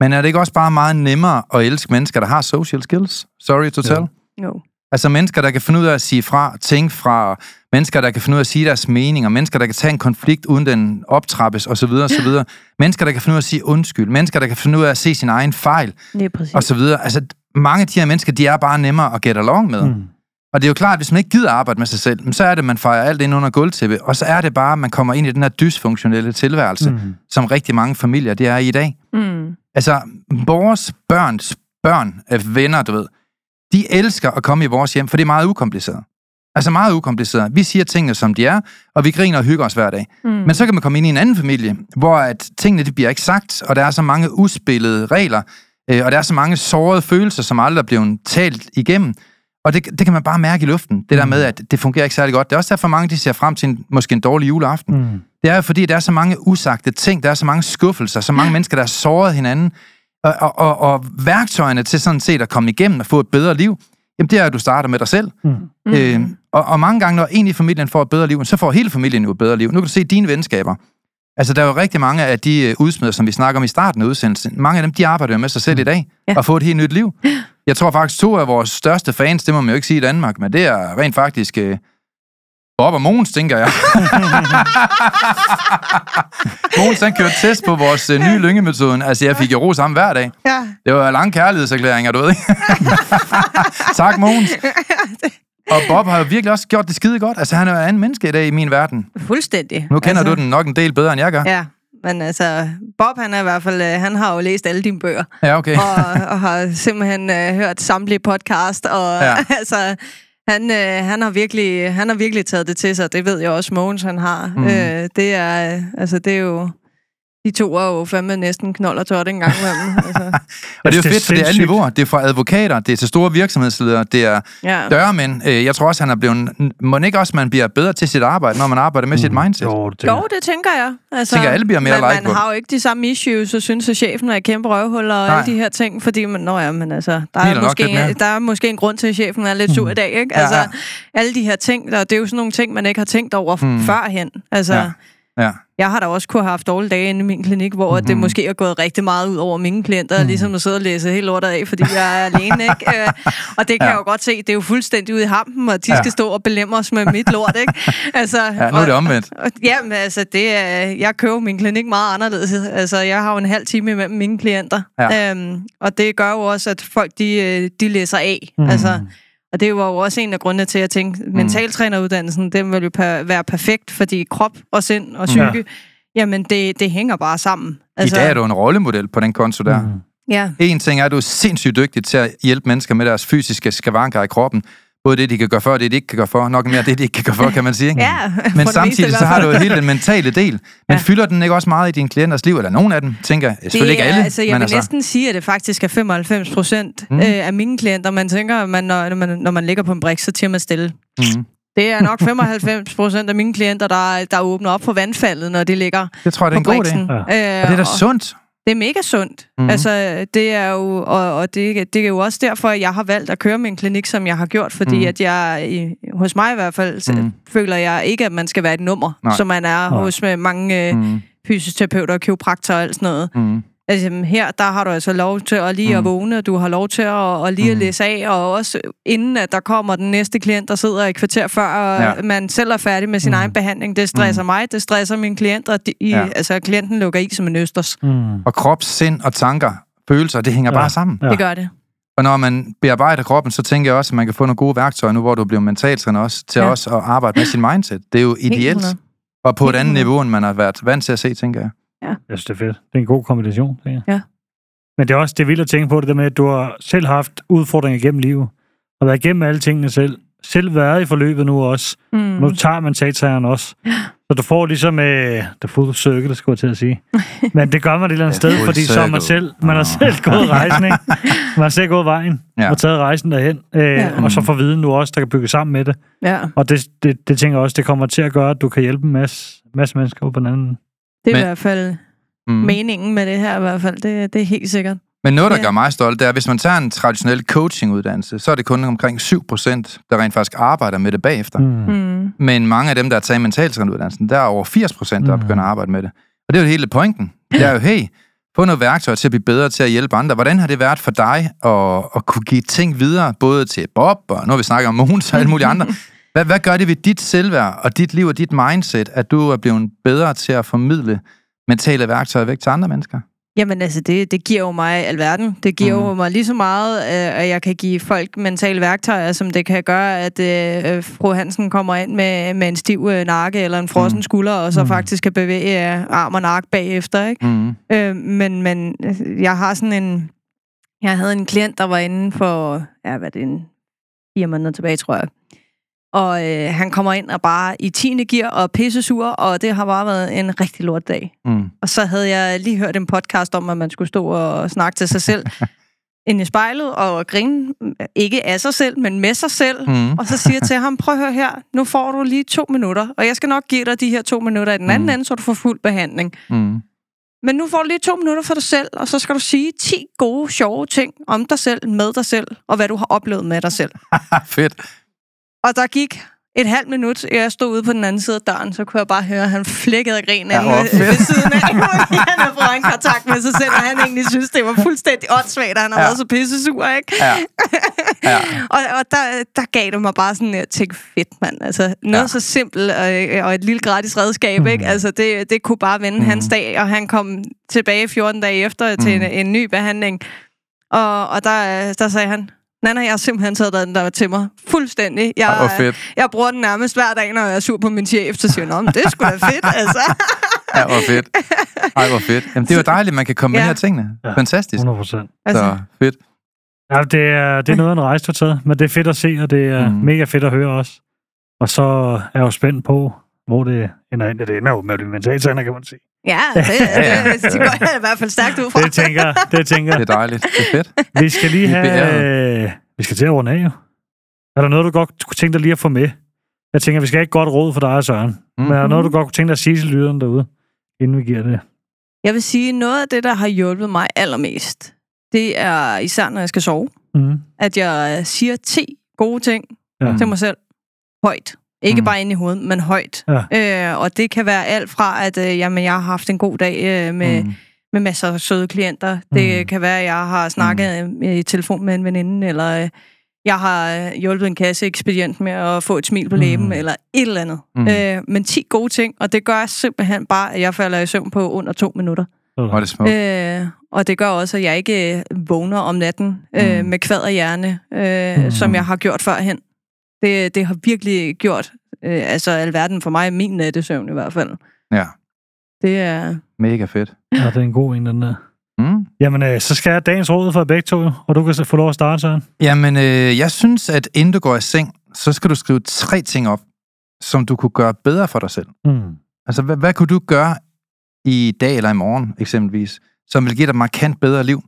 Men er det ikke også bare meget nemmere at elske mennesker, der har social skills? Sorry to tell. jo. Altså mennesker, der kan finde ud af at sige fra, tænke fra, mennesker, der kan finde ud af at sige deres meninger, mennesker, der kan tage en konflikt, uden den optrappes, osv. osv. [gasps] Mennesker, der kan finde ud af at sige undskyld, mennesker, der kan finde ud af at se sin egen fejl, Lige præcis. osv. Altså, mange af de her mennesker, de er bare nemmere at get along med. Mm. Og det er jo klart, at hvis man ikke gider arbejde med sig selv, så er det, at man fejrer alt ind under gulvtæppe, og så er det bare, at man kommer ind i den her dysfunktionelle tilværelse, mm. Som rigtig mange familier, det er i dag. Mm. Altså, vores børns børn, venner, du ved, de elsker at komme i vores hjem, for det er meget ukompliceret. Altså meget ukompliceret. Vi siger tingene, som de er, og vi griner og hygger os hver dag. Mm. Men så kan man komme ind i en anden familie, hvor at tingene de bliver ikke sagt, og der er så mange uspillede regler, øh, og der er så mange sårede følelser, som aldrig er blevet talt igennem. Og det, det kan man bare mærke i luften. Det der med, at det fungerer ikke særlig godt. Det er også derfor, mange de ser frem til en, måske en dårlig juleaften. Mm. Det er fordi, der er så mange usagte ting, der er så mange skuffelser, så mange mennesker, der har såret hinanden. Og, og, og, og værktøjerne til sådan set at komme igennem og få et bedre liv, jamen det er, at du starter med dig selv. Mm. Mm. Øh, og, og mange gange, når en i familien får et bedre liv, så får hele familien jo et bedre liv. Nu kan du se dine venskaber. Altså, der er jo rigtig mange af de øh, udsmeder, som vi snakker om i starten af udsendelsen. Mange af dem, de arbejder jo med sig selv i dag, Ja. og får et helt nyt liv. Jeg tror faktisk, to af vores største fans, det må man jo ikke sige i Danmark, men det er rent faktisk øh, Bob og Mogens, tænker jeg. [laughs] Mogens, han kørte test på vores øh, nye lyngemetoden. Altså, jeg fik jo ro sammen hver dag. Ja. Det var lange kærlighedserklæringer, du ved ikke? [laughs] tak, Mogens. Og Bob har jo virkelig også gjort det skide godt. Altså, han er jo en anden menneske i dag i min verden. Fuldstændig. Nu kender altså... du den nok en del bedre, end jeg gør. Ja, men altså, Bob han er i hvert fald, øh, han har jo læst alle dine bøger, Ja, okay. og, og har simpelthen øh, hørt samtlige podcast, og ja. [laughs] altså, han, øh, han, har virkelig, han har virkelig taget det til sig, det ved jeg også, Mogens han har. Mm. Øh, det er, altså, det er jo, de to er jo fandme næsten knold og tot en gang imellem. [laughs] altså, Og det er jo det er fedt, for det er alle niveauer. Det er fra advokater, det er til store virksomhedsledere, det er ja. dørmænd. Øh, Jeg tror også, han er blevet... Må ikke også, man bliver bedre til sit arbejde, når man arbejder med sit mindset? Jo, det tænker Jo, det tænker jeg. Altså, Tænker, alle bliver mere men like på man det. har jo ikke de samme issues, og synes, at chefen er et kæmpe røvhul og Nej. alle de her ting, fordi man, nå ja, men altså, der er, mere. måske, der er måske en grund til, at chefen er lidt sur i dag, ikke? Ja, Altså, ja. alle de her ting, der, det er jo sådan nogle ting, man ikke har tænkt over Mm. mm. førhen. Altså, Ja. Ja. Jeg har da også kunne have haft dårlige dage inde i min klinik, hvor mm-hmm. det måske er gået rigtig meget ud over mine klienter, mm. ligesom at sidde og læse helt lortet af, fordi jeg er alene, ikke? [laughs] Øh, og det kan Ja. jeg jo godt se, det er jo fuldstændig ude i hampen, og de Ja. skal stå og belemme os med mit lort, ikke? Altså, Ja, nu er det omvendt. og- Jamen, altså, det er, jeg kører min klinik meget anderledes. Altså, jeg har jo en halv time imellem mine klienter. Ja. Øhm, og det gør jo også, at folk, de, øh, de læser af. Mm. Altså, og det var jo også en af grundene til, at jeg tænkte, mentaltræneruddannelsen, den vil jo per, være perfekt, fordi krop og sind og psyke, ja. jamen, det, det hænger bare sammen. Altså, I dag er du en rollemodel på den konto der. Mm. Ja, En ting er, at du er sindssygt dygtig til at hjælpe mennesker med deres fysiske skavanker i kroppen. Både det, de kan gøre for, og det, de ikke kan gøre for. Nok mere det, de ikke kan gøre for, kan man sige. Ikke? ja Men det samtidig så har du jo hele den mentale del. Men Ja. fylder den ikke også meget i dine klienters liv? Eller nogen af dem, tænker jeg. Selvfølgelig ikke det er, alle. Altså, jeg men vil altså, næsten sige, at det faktisk er 95 procent Mm. øh, af mine klienter. Man tænker, at man, når, når, man, når man ligger på en brik, så tiger man stille. mm, Det er nok 95 procent af mine klienter, der, der åbner op for vandfaldet, når de ligger det tror jeg, det er på en god idé. Ja. Øh, Og det er da sundt. Det er mega sundt. Mm. Altså, det er jo, og, og det, det er jo også derfor, at jeg har valgt at køre min klinik, som jeg har gjort, fordi mm. at jeg, i, hos mig i hvert fald, mm. føler jeg ikke, at man skal være et nummer, Nej. som man er Nej. hos med mange. Mm. fysioterapeuter og kiropraktorer og alt sådan noget. Mm. Altså, her, der har du altså lov til at lige mm. at vågne, du har lov til at, at lige at Mm. læse af, og også inden, at der kommer den næste klient, der sidder et kvarter før, og Ja. man selv er færdig med sin Mm. egen behandling. Det stresser mm. mig, det stresser min klient, og de, i, Ja. altså, klienten lukker i som en østers. Mm. Og krop, sind og tanker, følelser, det hænger Ja. bare sammen. Ja. Det gør det. Og når man bearbejder kroppen, så tænker jeg også, at man kan få nogle gode værktøjer, nu hvor du bliver mentaltræner også, til Ja. også at arbejde med sin mindset. Det er jo ideelt, og på et andet niveau, end man har været vant til at se, tænker jeg. Jeg synes, det er fedt. Det er en god kombination, tænker jeg. Ja. Men det er også det er vildt at tænke på det der med, at du har selv haft udfordringer gennem livet. Og været igennem alle tingene selv. Selv været i forløbet nu også. Mm. Nu tager man tagsejeren også. Så du får ligesom øh, the full circle, det skulle jeg til at sige. [laughs] Men det gør man et eller andet sted, fordi så er man circle. selv, man har selv gået [laughs] rejsen, ikke? Man har selv gået vejen Ja. og taget rejsen derhen. Øh, Ja. Og så får viden nu også, der kan bygge sammen med det. Ja, Og det, det, det tænker jeg også, det kommer til at gøre, at du kan hjælpe en masse, masse mennesker på den anden. Det er Men- i hvert fald Mm. meningen med det her i hvert fald. Det, det er helt sikkert. Men noget, der Ja. gør mig stolt, det er, at hvis man tager en traditionel coachinguddannelse, så er det kun omkring 7%, der rent faktisk arbejder med det bagefter. Mm. Mm. Men mange af dem, der har taget mentaltræneruddannelsen, der er over 80%, der Mm. begynder at arbejde med det. Og det er jo hele pointen. Det er jo, hey, få noget værktøj til at blive bedre til at hjælpe andre. Hvordan har det været for dig at, at kunne give ting videre, både til Bob, og nu har vi snakket om Mogens og alle mulige andre. Hvad, hvad gør det ved dit selvværd og dit liv og dit mindset, at du er blevet bedre til at formidle mentale værktøjer væk til andre mennesker? Jamen altså, det, det giver jo mig alverden. Det giver mm. jo mig lige så meget, øh, at jeg kan give folk mentale værktøjer, som det kan gøre, at øh, fru Hansen kommer ind med, med en stiv øh, nakke eller en frossen Mhm. skulder, og så Mhm. faktisk kan bevæge øh, arm og nakke bagefter. Ikke? Mm. Øh, men, men øh, jeg har sådan en... Jeg havde en klient, der var inde for, ja, hvad er det, en fire måneder tilbage, tror jeg. Og øh, han kommer ind og bare i 10. gear og pissesur, og det har bare været en rigtig lort dag. Mm. Og så havde jeg lige hørt en podcast om, at man skulle stå og snakke til sig selv [laughs] ind i spejlet og grine, ikke af sig selv, men med sig selv. Mm. Og så siger jeg til ham, prøv at høre her, nu får du lige to minutter, og jeg skal nok give dig de her to minutter i den anden Mm. ende, så du får fuld behandling. Mm. Men nu får du lige to minutter for dig selv, og så skal du sige 10 gode, sjove ting om dig selv, med dig selv, og hvad du har oplevet med dig selv. [laughs] Fedt. Og der gik et halvt minut, jeg stod ude på den anden side af døren, så kunne jeg bare høre, at han flækkede af grin Ja, hvor ved, ved siden af. [laughs] han havde fået en kontakt med sig selv, og han egentlig synes, det var fuldstændig åndssvagt, at han har Ja. været så pissesur, ikke? Ja. [laughs] Ja. og og der, der gav det mig bare sådan, at jeg tænkte, fedt mand, altså noget Ja. så simpelt og, og et lille gratis redskab, Mhm. ikke? Altså det, det kunne bare vende Mhm. hans dag, og han kom tilbage 14 dage efter til Mhm. en, en ny behandling. Og, og der, der sagde han, Nana, jeg har simpelthen taget den der til mig. Fuldstændig. Jeg, Ej, fedt. jeg bruger den nærmest hver dag, når jeg er sur på min chef. Så siger jeg, "Nå, men det er sgu da fedt, [laughs] altså. Ja, hvor fedt. Ej, hvor fedt. Jamen, det er jo dejligt, at man kan kombinere Ja. tingene. Ja. Fantastisk. 100 procent. altså Så fedt. Ja, det er, det er noget af en rejse, du har taget, men det er fedt at se, og det er mm. mega fedt at høre også. Og så er jeg jo spændt på, hvor det ender ind. Det ender jo med at blive mentaltræner, kan man sige. Ja, det, det, [laughs] det, det går jeg i hvert fald stærkt ud fra. Det tænker. Det tænker Det er dejligt. Det er fedt. Vi skal lige have... Øh, vi skal til at runde af, jo. Er der noget, du godt kunne tænke dig lige at få med? Jeg tænker, vi skal ikke godt råd for dig, Søren. Mm. Men er der noget, du godt kunne tænke dig at sige til lytteren derude, inden vi giver det? Jeg vil sige, noget af det, der har hjulpet mig allermest, det er især, når jeg skal sove, Mm. at jeg siger 10 gode ting Ja. til mig selv højt. Ikke Mm. bare inde i hovedet, men højt. Ja. Øh, og det kan være alt fra, at øh, jamen, jeg har haft en god dag øh, med, mm. Med masser af søde klienter. Det Mm. kan være, at jeg har snakket mm. i telefon med en veninde, eller øh, jeg har øh, hjulpet en kasseekspedient med at få et smil på læben, Mm. eller et eller andet. Mm. Øh, men 10 gode ting, og det gør simpelthen bare, at jeg falder i søvn på under to minutter. Hvor er det smukt. Øh, og det gør også, at jeg ikke øh, vågner om natten øh, Mm. med kvad og hjerne, øh, mm. som jeg har gjort førhen. Det, det har virkelig gjort øh, altså alverden for mig, min nattesøvn i hvert fald. Ja, Det er... mega fedt. Ja, det er en god en, den der. Mm. Jamen, øh, så skal jeg dagens råd for begge to, og du kan så få lov at starte, Søren. Jamen, øh, jeg synes, at inden du går i seng, så skal du skrive tre ting op, som du kunne gøre bedre for dig selv. Mm. Altså, hvad, hvad kunne du gøre i dag eller i morgen, eksempelvis, som vil give dig et markant bedre liv?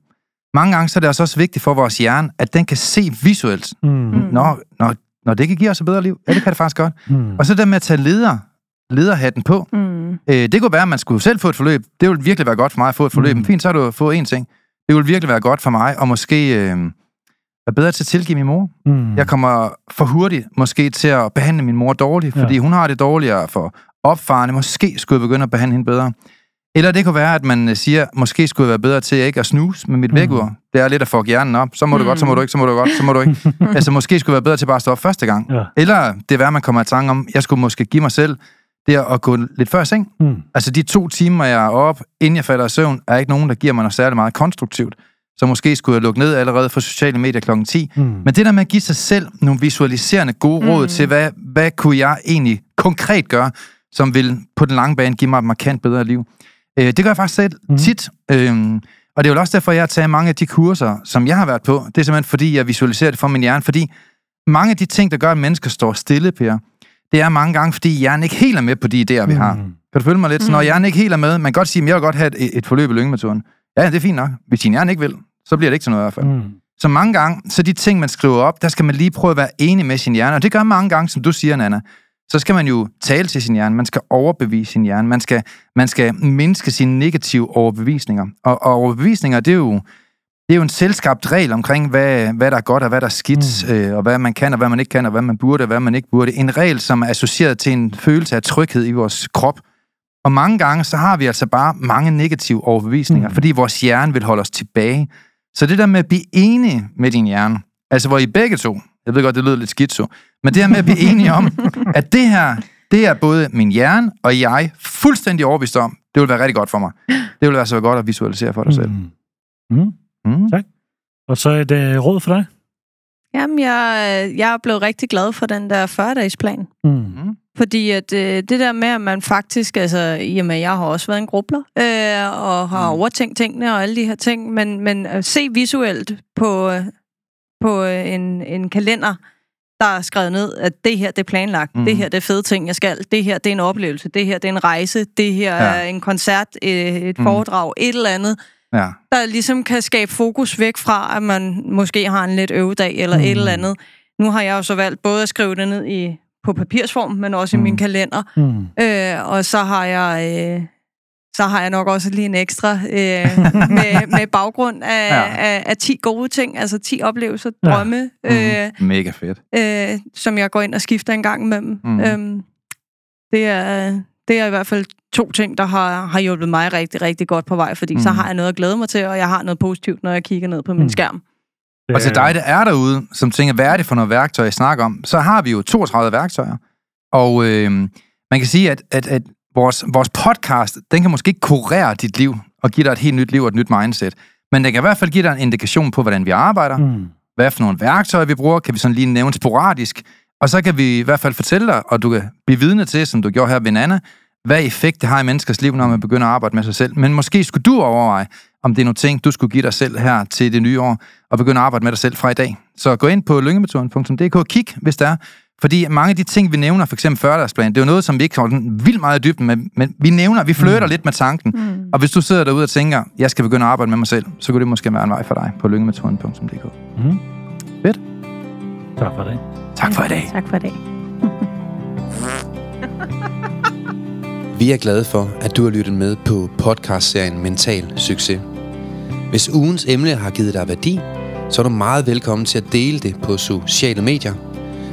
Mange gange så er det altså også vigtigt for vores hjerne, at den kan se visuelt. Mm. Mm. Når, når, når det kan give os et bedre liv. Ja, det kan det faktisk godt. Mm. Og så det med at tage leder, lederhatten på. Mm. Øh, det kunne være, at man skulle selv få et forløb. Det ville virkelig være godt for mig at få et forløb. Mm. Fint, så har du fået en ting. Det ville virkelig være godt for mig, og måske øh, være bedre til at tilgive min mor. Mm. Jeg kommer for hurtigt måske til at behandle min mor dårligt, fordi Ja. hun har det dårligere for opfarende. Måske skulle jeg begynde at behandle hende bedre. Eller det kunne være, at man øh, siger, måske skulle jeg være bedre til ikke at snuse med mit Mm. vækkeur. Det er lidt at få hjernen op. Så må du Mm. godt, så må du ikke, så må du godt, så må du ikke. [laughs] altså måske skulle jeg være bedre til bare at stå op første gang. Ja. Eller det er være, man kommer i tanke om, jeg skulle måske give mig selv det at gå lidt før i seng. Mm. Altså de to timer, jeg er op, inden jeg falder i søvn, er ikke nogen, der giver mig noget særligt meget konstruktivt. Så måske skulle jeg lukke ned allerede for sociale medier kl. 10. Mm. Men det der med at give sig selv nogle visualiserende gode råd Mm. til, hvad, hvad kunne jeg egentlig konkret gøre, som vil på den lange bane give mig et markant bedre liv. Øh, det gør jeg faktisk selv Mm. tit. Øhm, og det er jo også derfor, jeg har taget mange af de kurser, som jeg har været på. Det er simpelthen fordi, jeg visualiserer det for min hjerne. Fordi mange af de ting, der gør, at mennesker står stille, Per, det er mange gange, fordi hjernen ikke helt er med på de idéer, vi har. Mm. Kan du følge mig lidt? Så når Mm. hjernen ikke helt er med, man kan godt sige, at jeg vil godt have et, et forløb i lyngemetoden. Ja, det er fint nok. Hvis din hjerne ikke vil, så bliver det ikke til noget i hvert fald. Mm. Så mange gange, så de ting, man skriver op, der skal man lige prøve at være enig med sin hjerne. Og det gør mange gange, som du siger, Nana. Så skal man jo tale til sin hjerne. Man skal overbevise sin hjerne. Man skal, man skal mindske sine negative overbevisninger. Og, og overbevisninger, det er jo, det er jo en selskabt regel omkring, hvad, hvad der er godt og hvad der er skidt, mm. øh, og hvad man kan og hvad man ikke kan, og hvad man burde og hvad man ikke burde. En regel, som er associeret til en følelse af tryghed i vores krop. Og mange gange, så har vi altså bare mange negative overbevisninger, Mm. mm. fordi vores hjerne vil holde os tilbage. Så det der med at blive enige med din hjerne, altså hvor I begge to, jeg ved godt, det lyder lidt skidt men det her med at blive enige om, at det her, det er både min hjerne og jeg fuldstændig overbevist om, det vil være rigtig godt for mig. Det vil være så godt at visualisere for dig selv. Mm. Mm. Mm. Og så et øh, råd for dig? Jamen, jeg, jeg er blevet rigtig glad for den der 40-dages plan. Mm. Mm. Fordi at, øh, det der med, at man faktisk, altså, i og med, jeg har også været en grubler, øh, og har Mm. overtænkt tingene og alle de her ting, men, men at se visuelt på, øh, på øh, en, en kalender, der er skrevet ned, at det her, det er planlagt, Mm. mm. det her, det er fede ting, jeg skal, det her, det er en oplevelse, det her, det er en rejse, det her Ja. er en koncert, øh, et Mm. foredrag, et eller andet, Ja. der ligesom kan skabe fokus væk fra, at man måske har en lidt øvedag eller Mm. mm. et eller andet. Nu har jeg jo så valgt både at skrive det ned i på papirsform, men også mm. i Mm. min kalender. Mm. Øh, og så har jeg øh, så har jeg nok også lige en ekstra øh, [laughs] med, med baggrund af, Ja. af, af 10 gode ting, altså 10 oplevelser, Ja. drømme, ja. øh, Mm. Mega fedt. øh, som jeg går ind og skifter en gang imellem. Mm. Mm. Øhm, det, er, det er i hvert fald to ting, der har, har hjulpet mig rigtig, rigtig godt på vej, fordi mm. så Mm. har jeg noget at glæde mig til, og jeg har noget positivt, når jeg kigger ned på min Mm. skærm. Og til dig, der er derude, som tænker, hvad er det for noget værktøj, jeg snakker om, så har vi jo 32 værktøjer. Og øh, man kan sige, at, at, at vores, vores podcast, den kan måske ikke kurere dit liv og give dig et helt nyt liv og et nyt mindset. Men den kan i hvert fald give dig en indikation på, hvordan vi arbejder, Mm. hvad for nogle værktøjer vi bruger, kan vi sådan lige nævne sporadisk. Og så kan vi i hvert fald fortælle dig, og du kan blive vidne til, som du gjorde her ved Nana, hvad effekt det har i menneskers liv, når man begynder at arbejde med sig selv. Men måske skulle du overveje, om det er nogle ting, du skulle give dig selv her til det nye år, og begynde at arbejde med dig selv fra i dag. Så gå ind på lyngemetoden.dk og kig, hvis der er. Fordi mange af de ting, vi nævner, for eksempel 40 det er jo noget, som vi ikke sådan vildt meget i dybden med, men vi nævner, vi flytter mm. lidt med tanken. Mm. Og hvis du sidder derude og tænker, jeg skal begynde at arbejde med mig selv, så kunne det måske være en vej for dig på lyngemetoden.dk. Mm. Fedt. Tak for det. Tak for i dag. Tak for i dag. [laughs] Vi er glade for, at du har lyttet med på podcastserien Mental Succes. Hvis ugens emne har givet dig værdi, så er du meget velkommen til at dele det på sociale medier.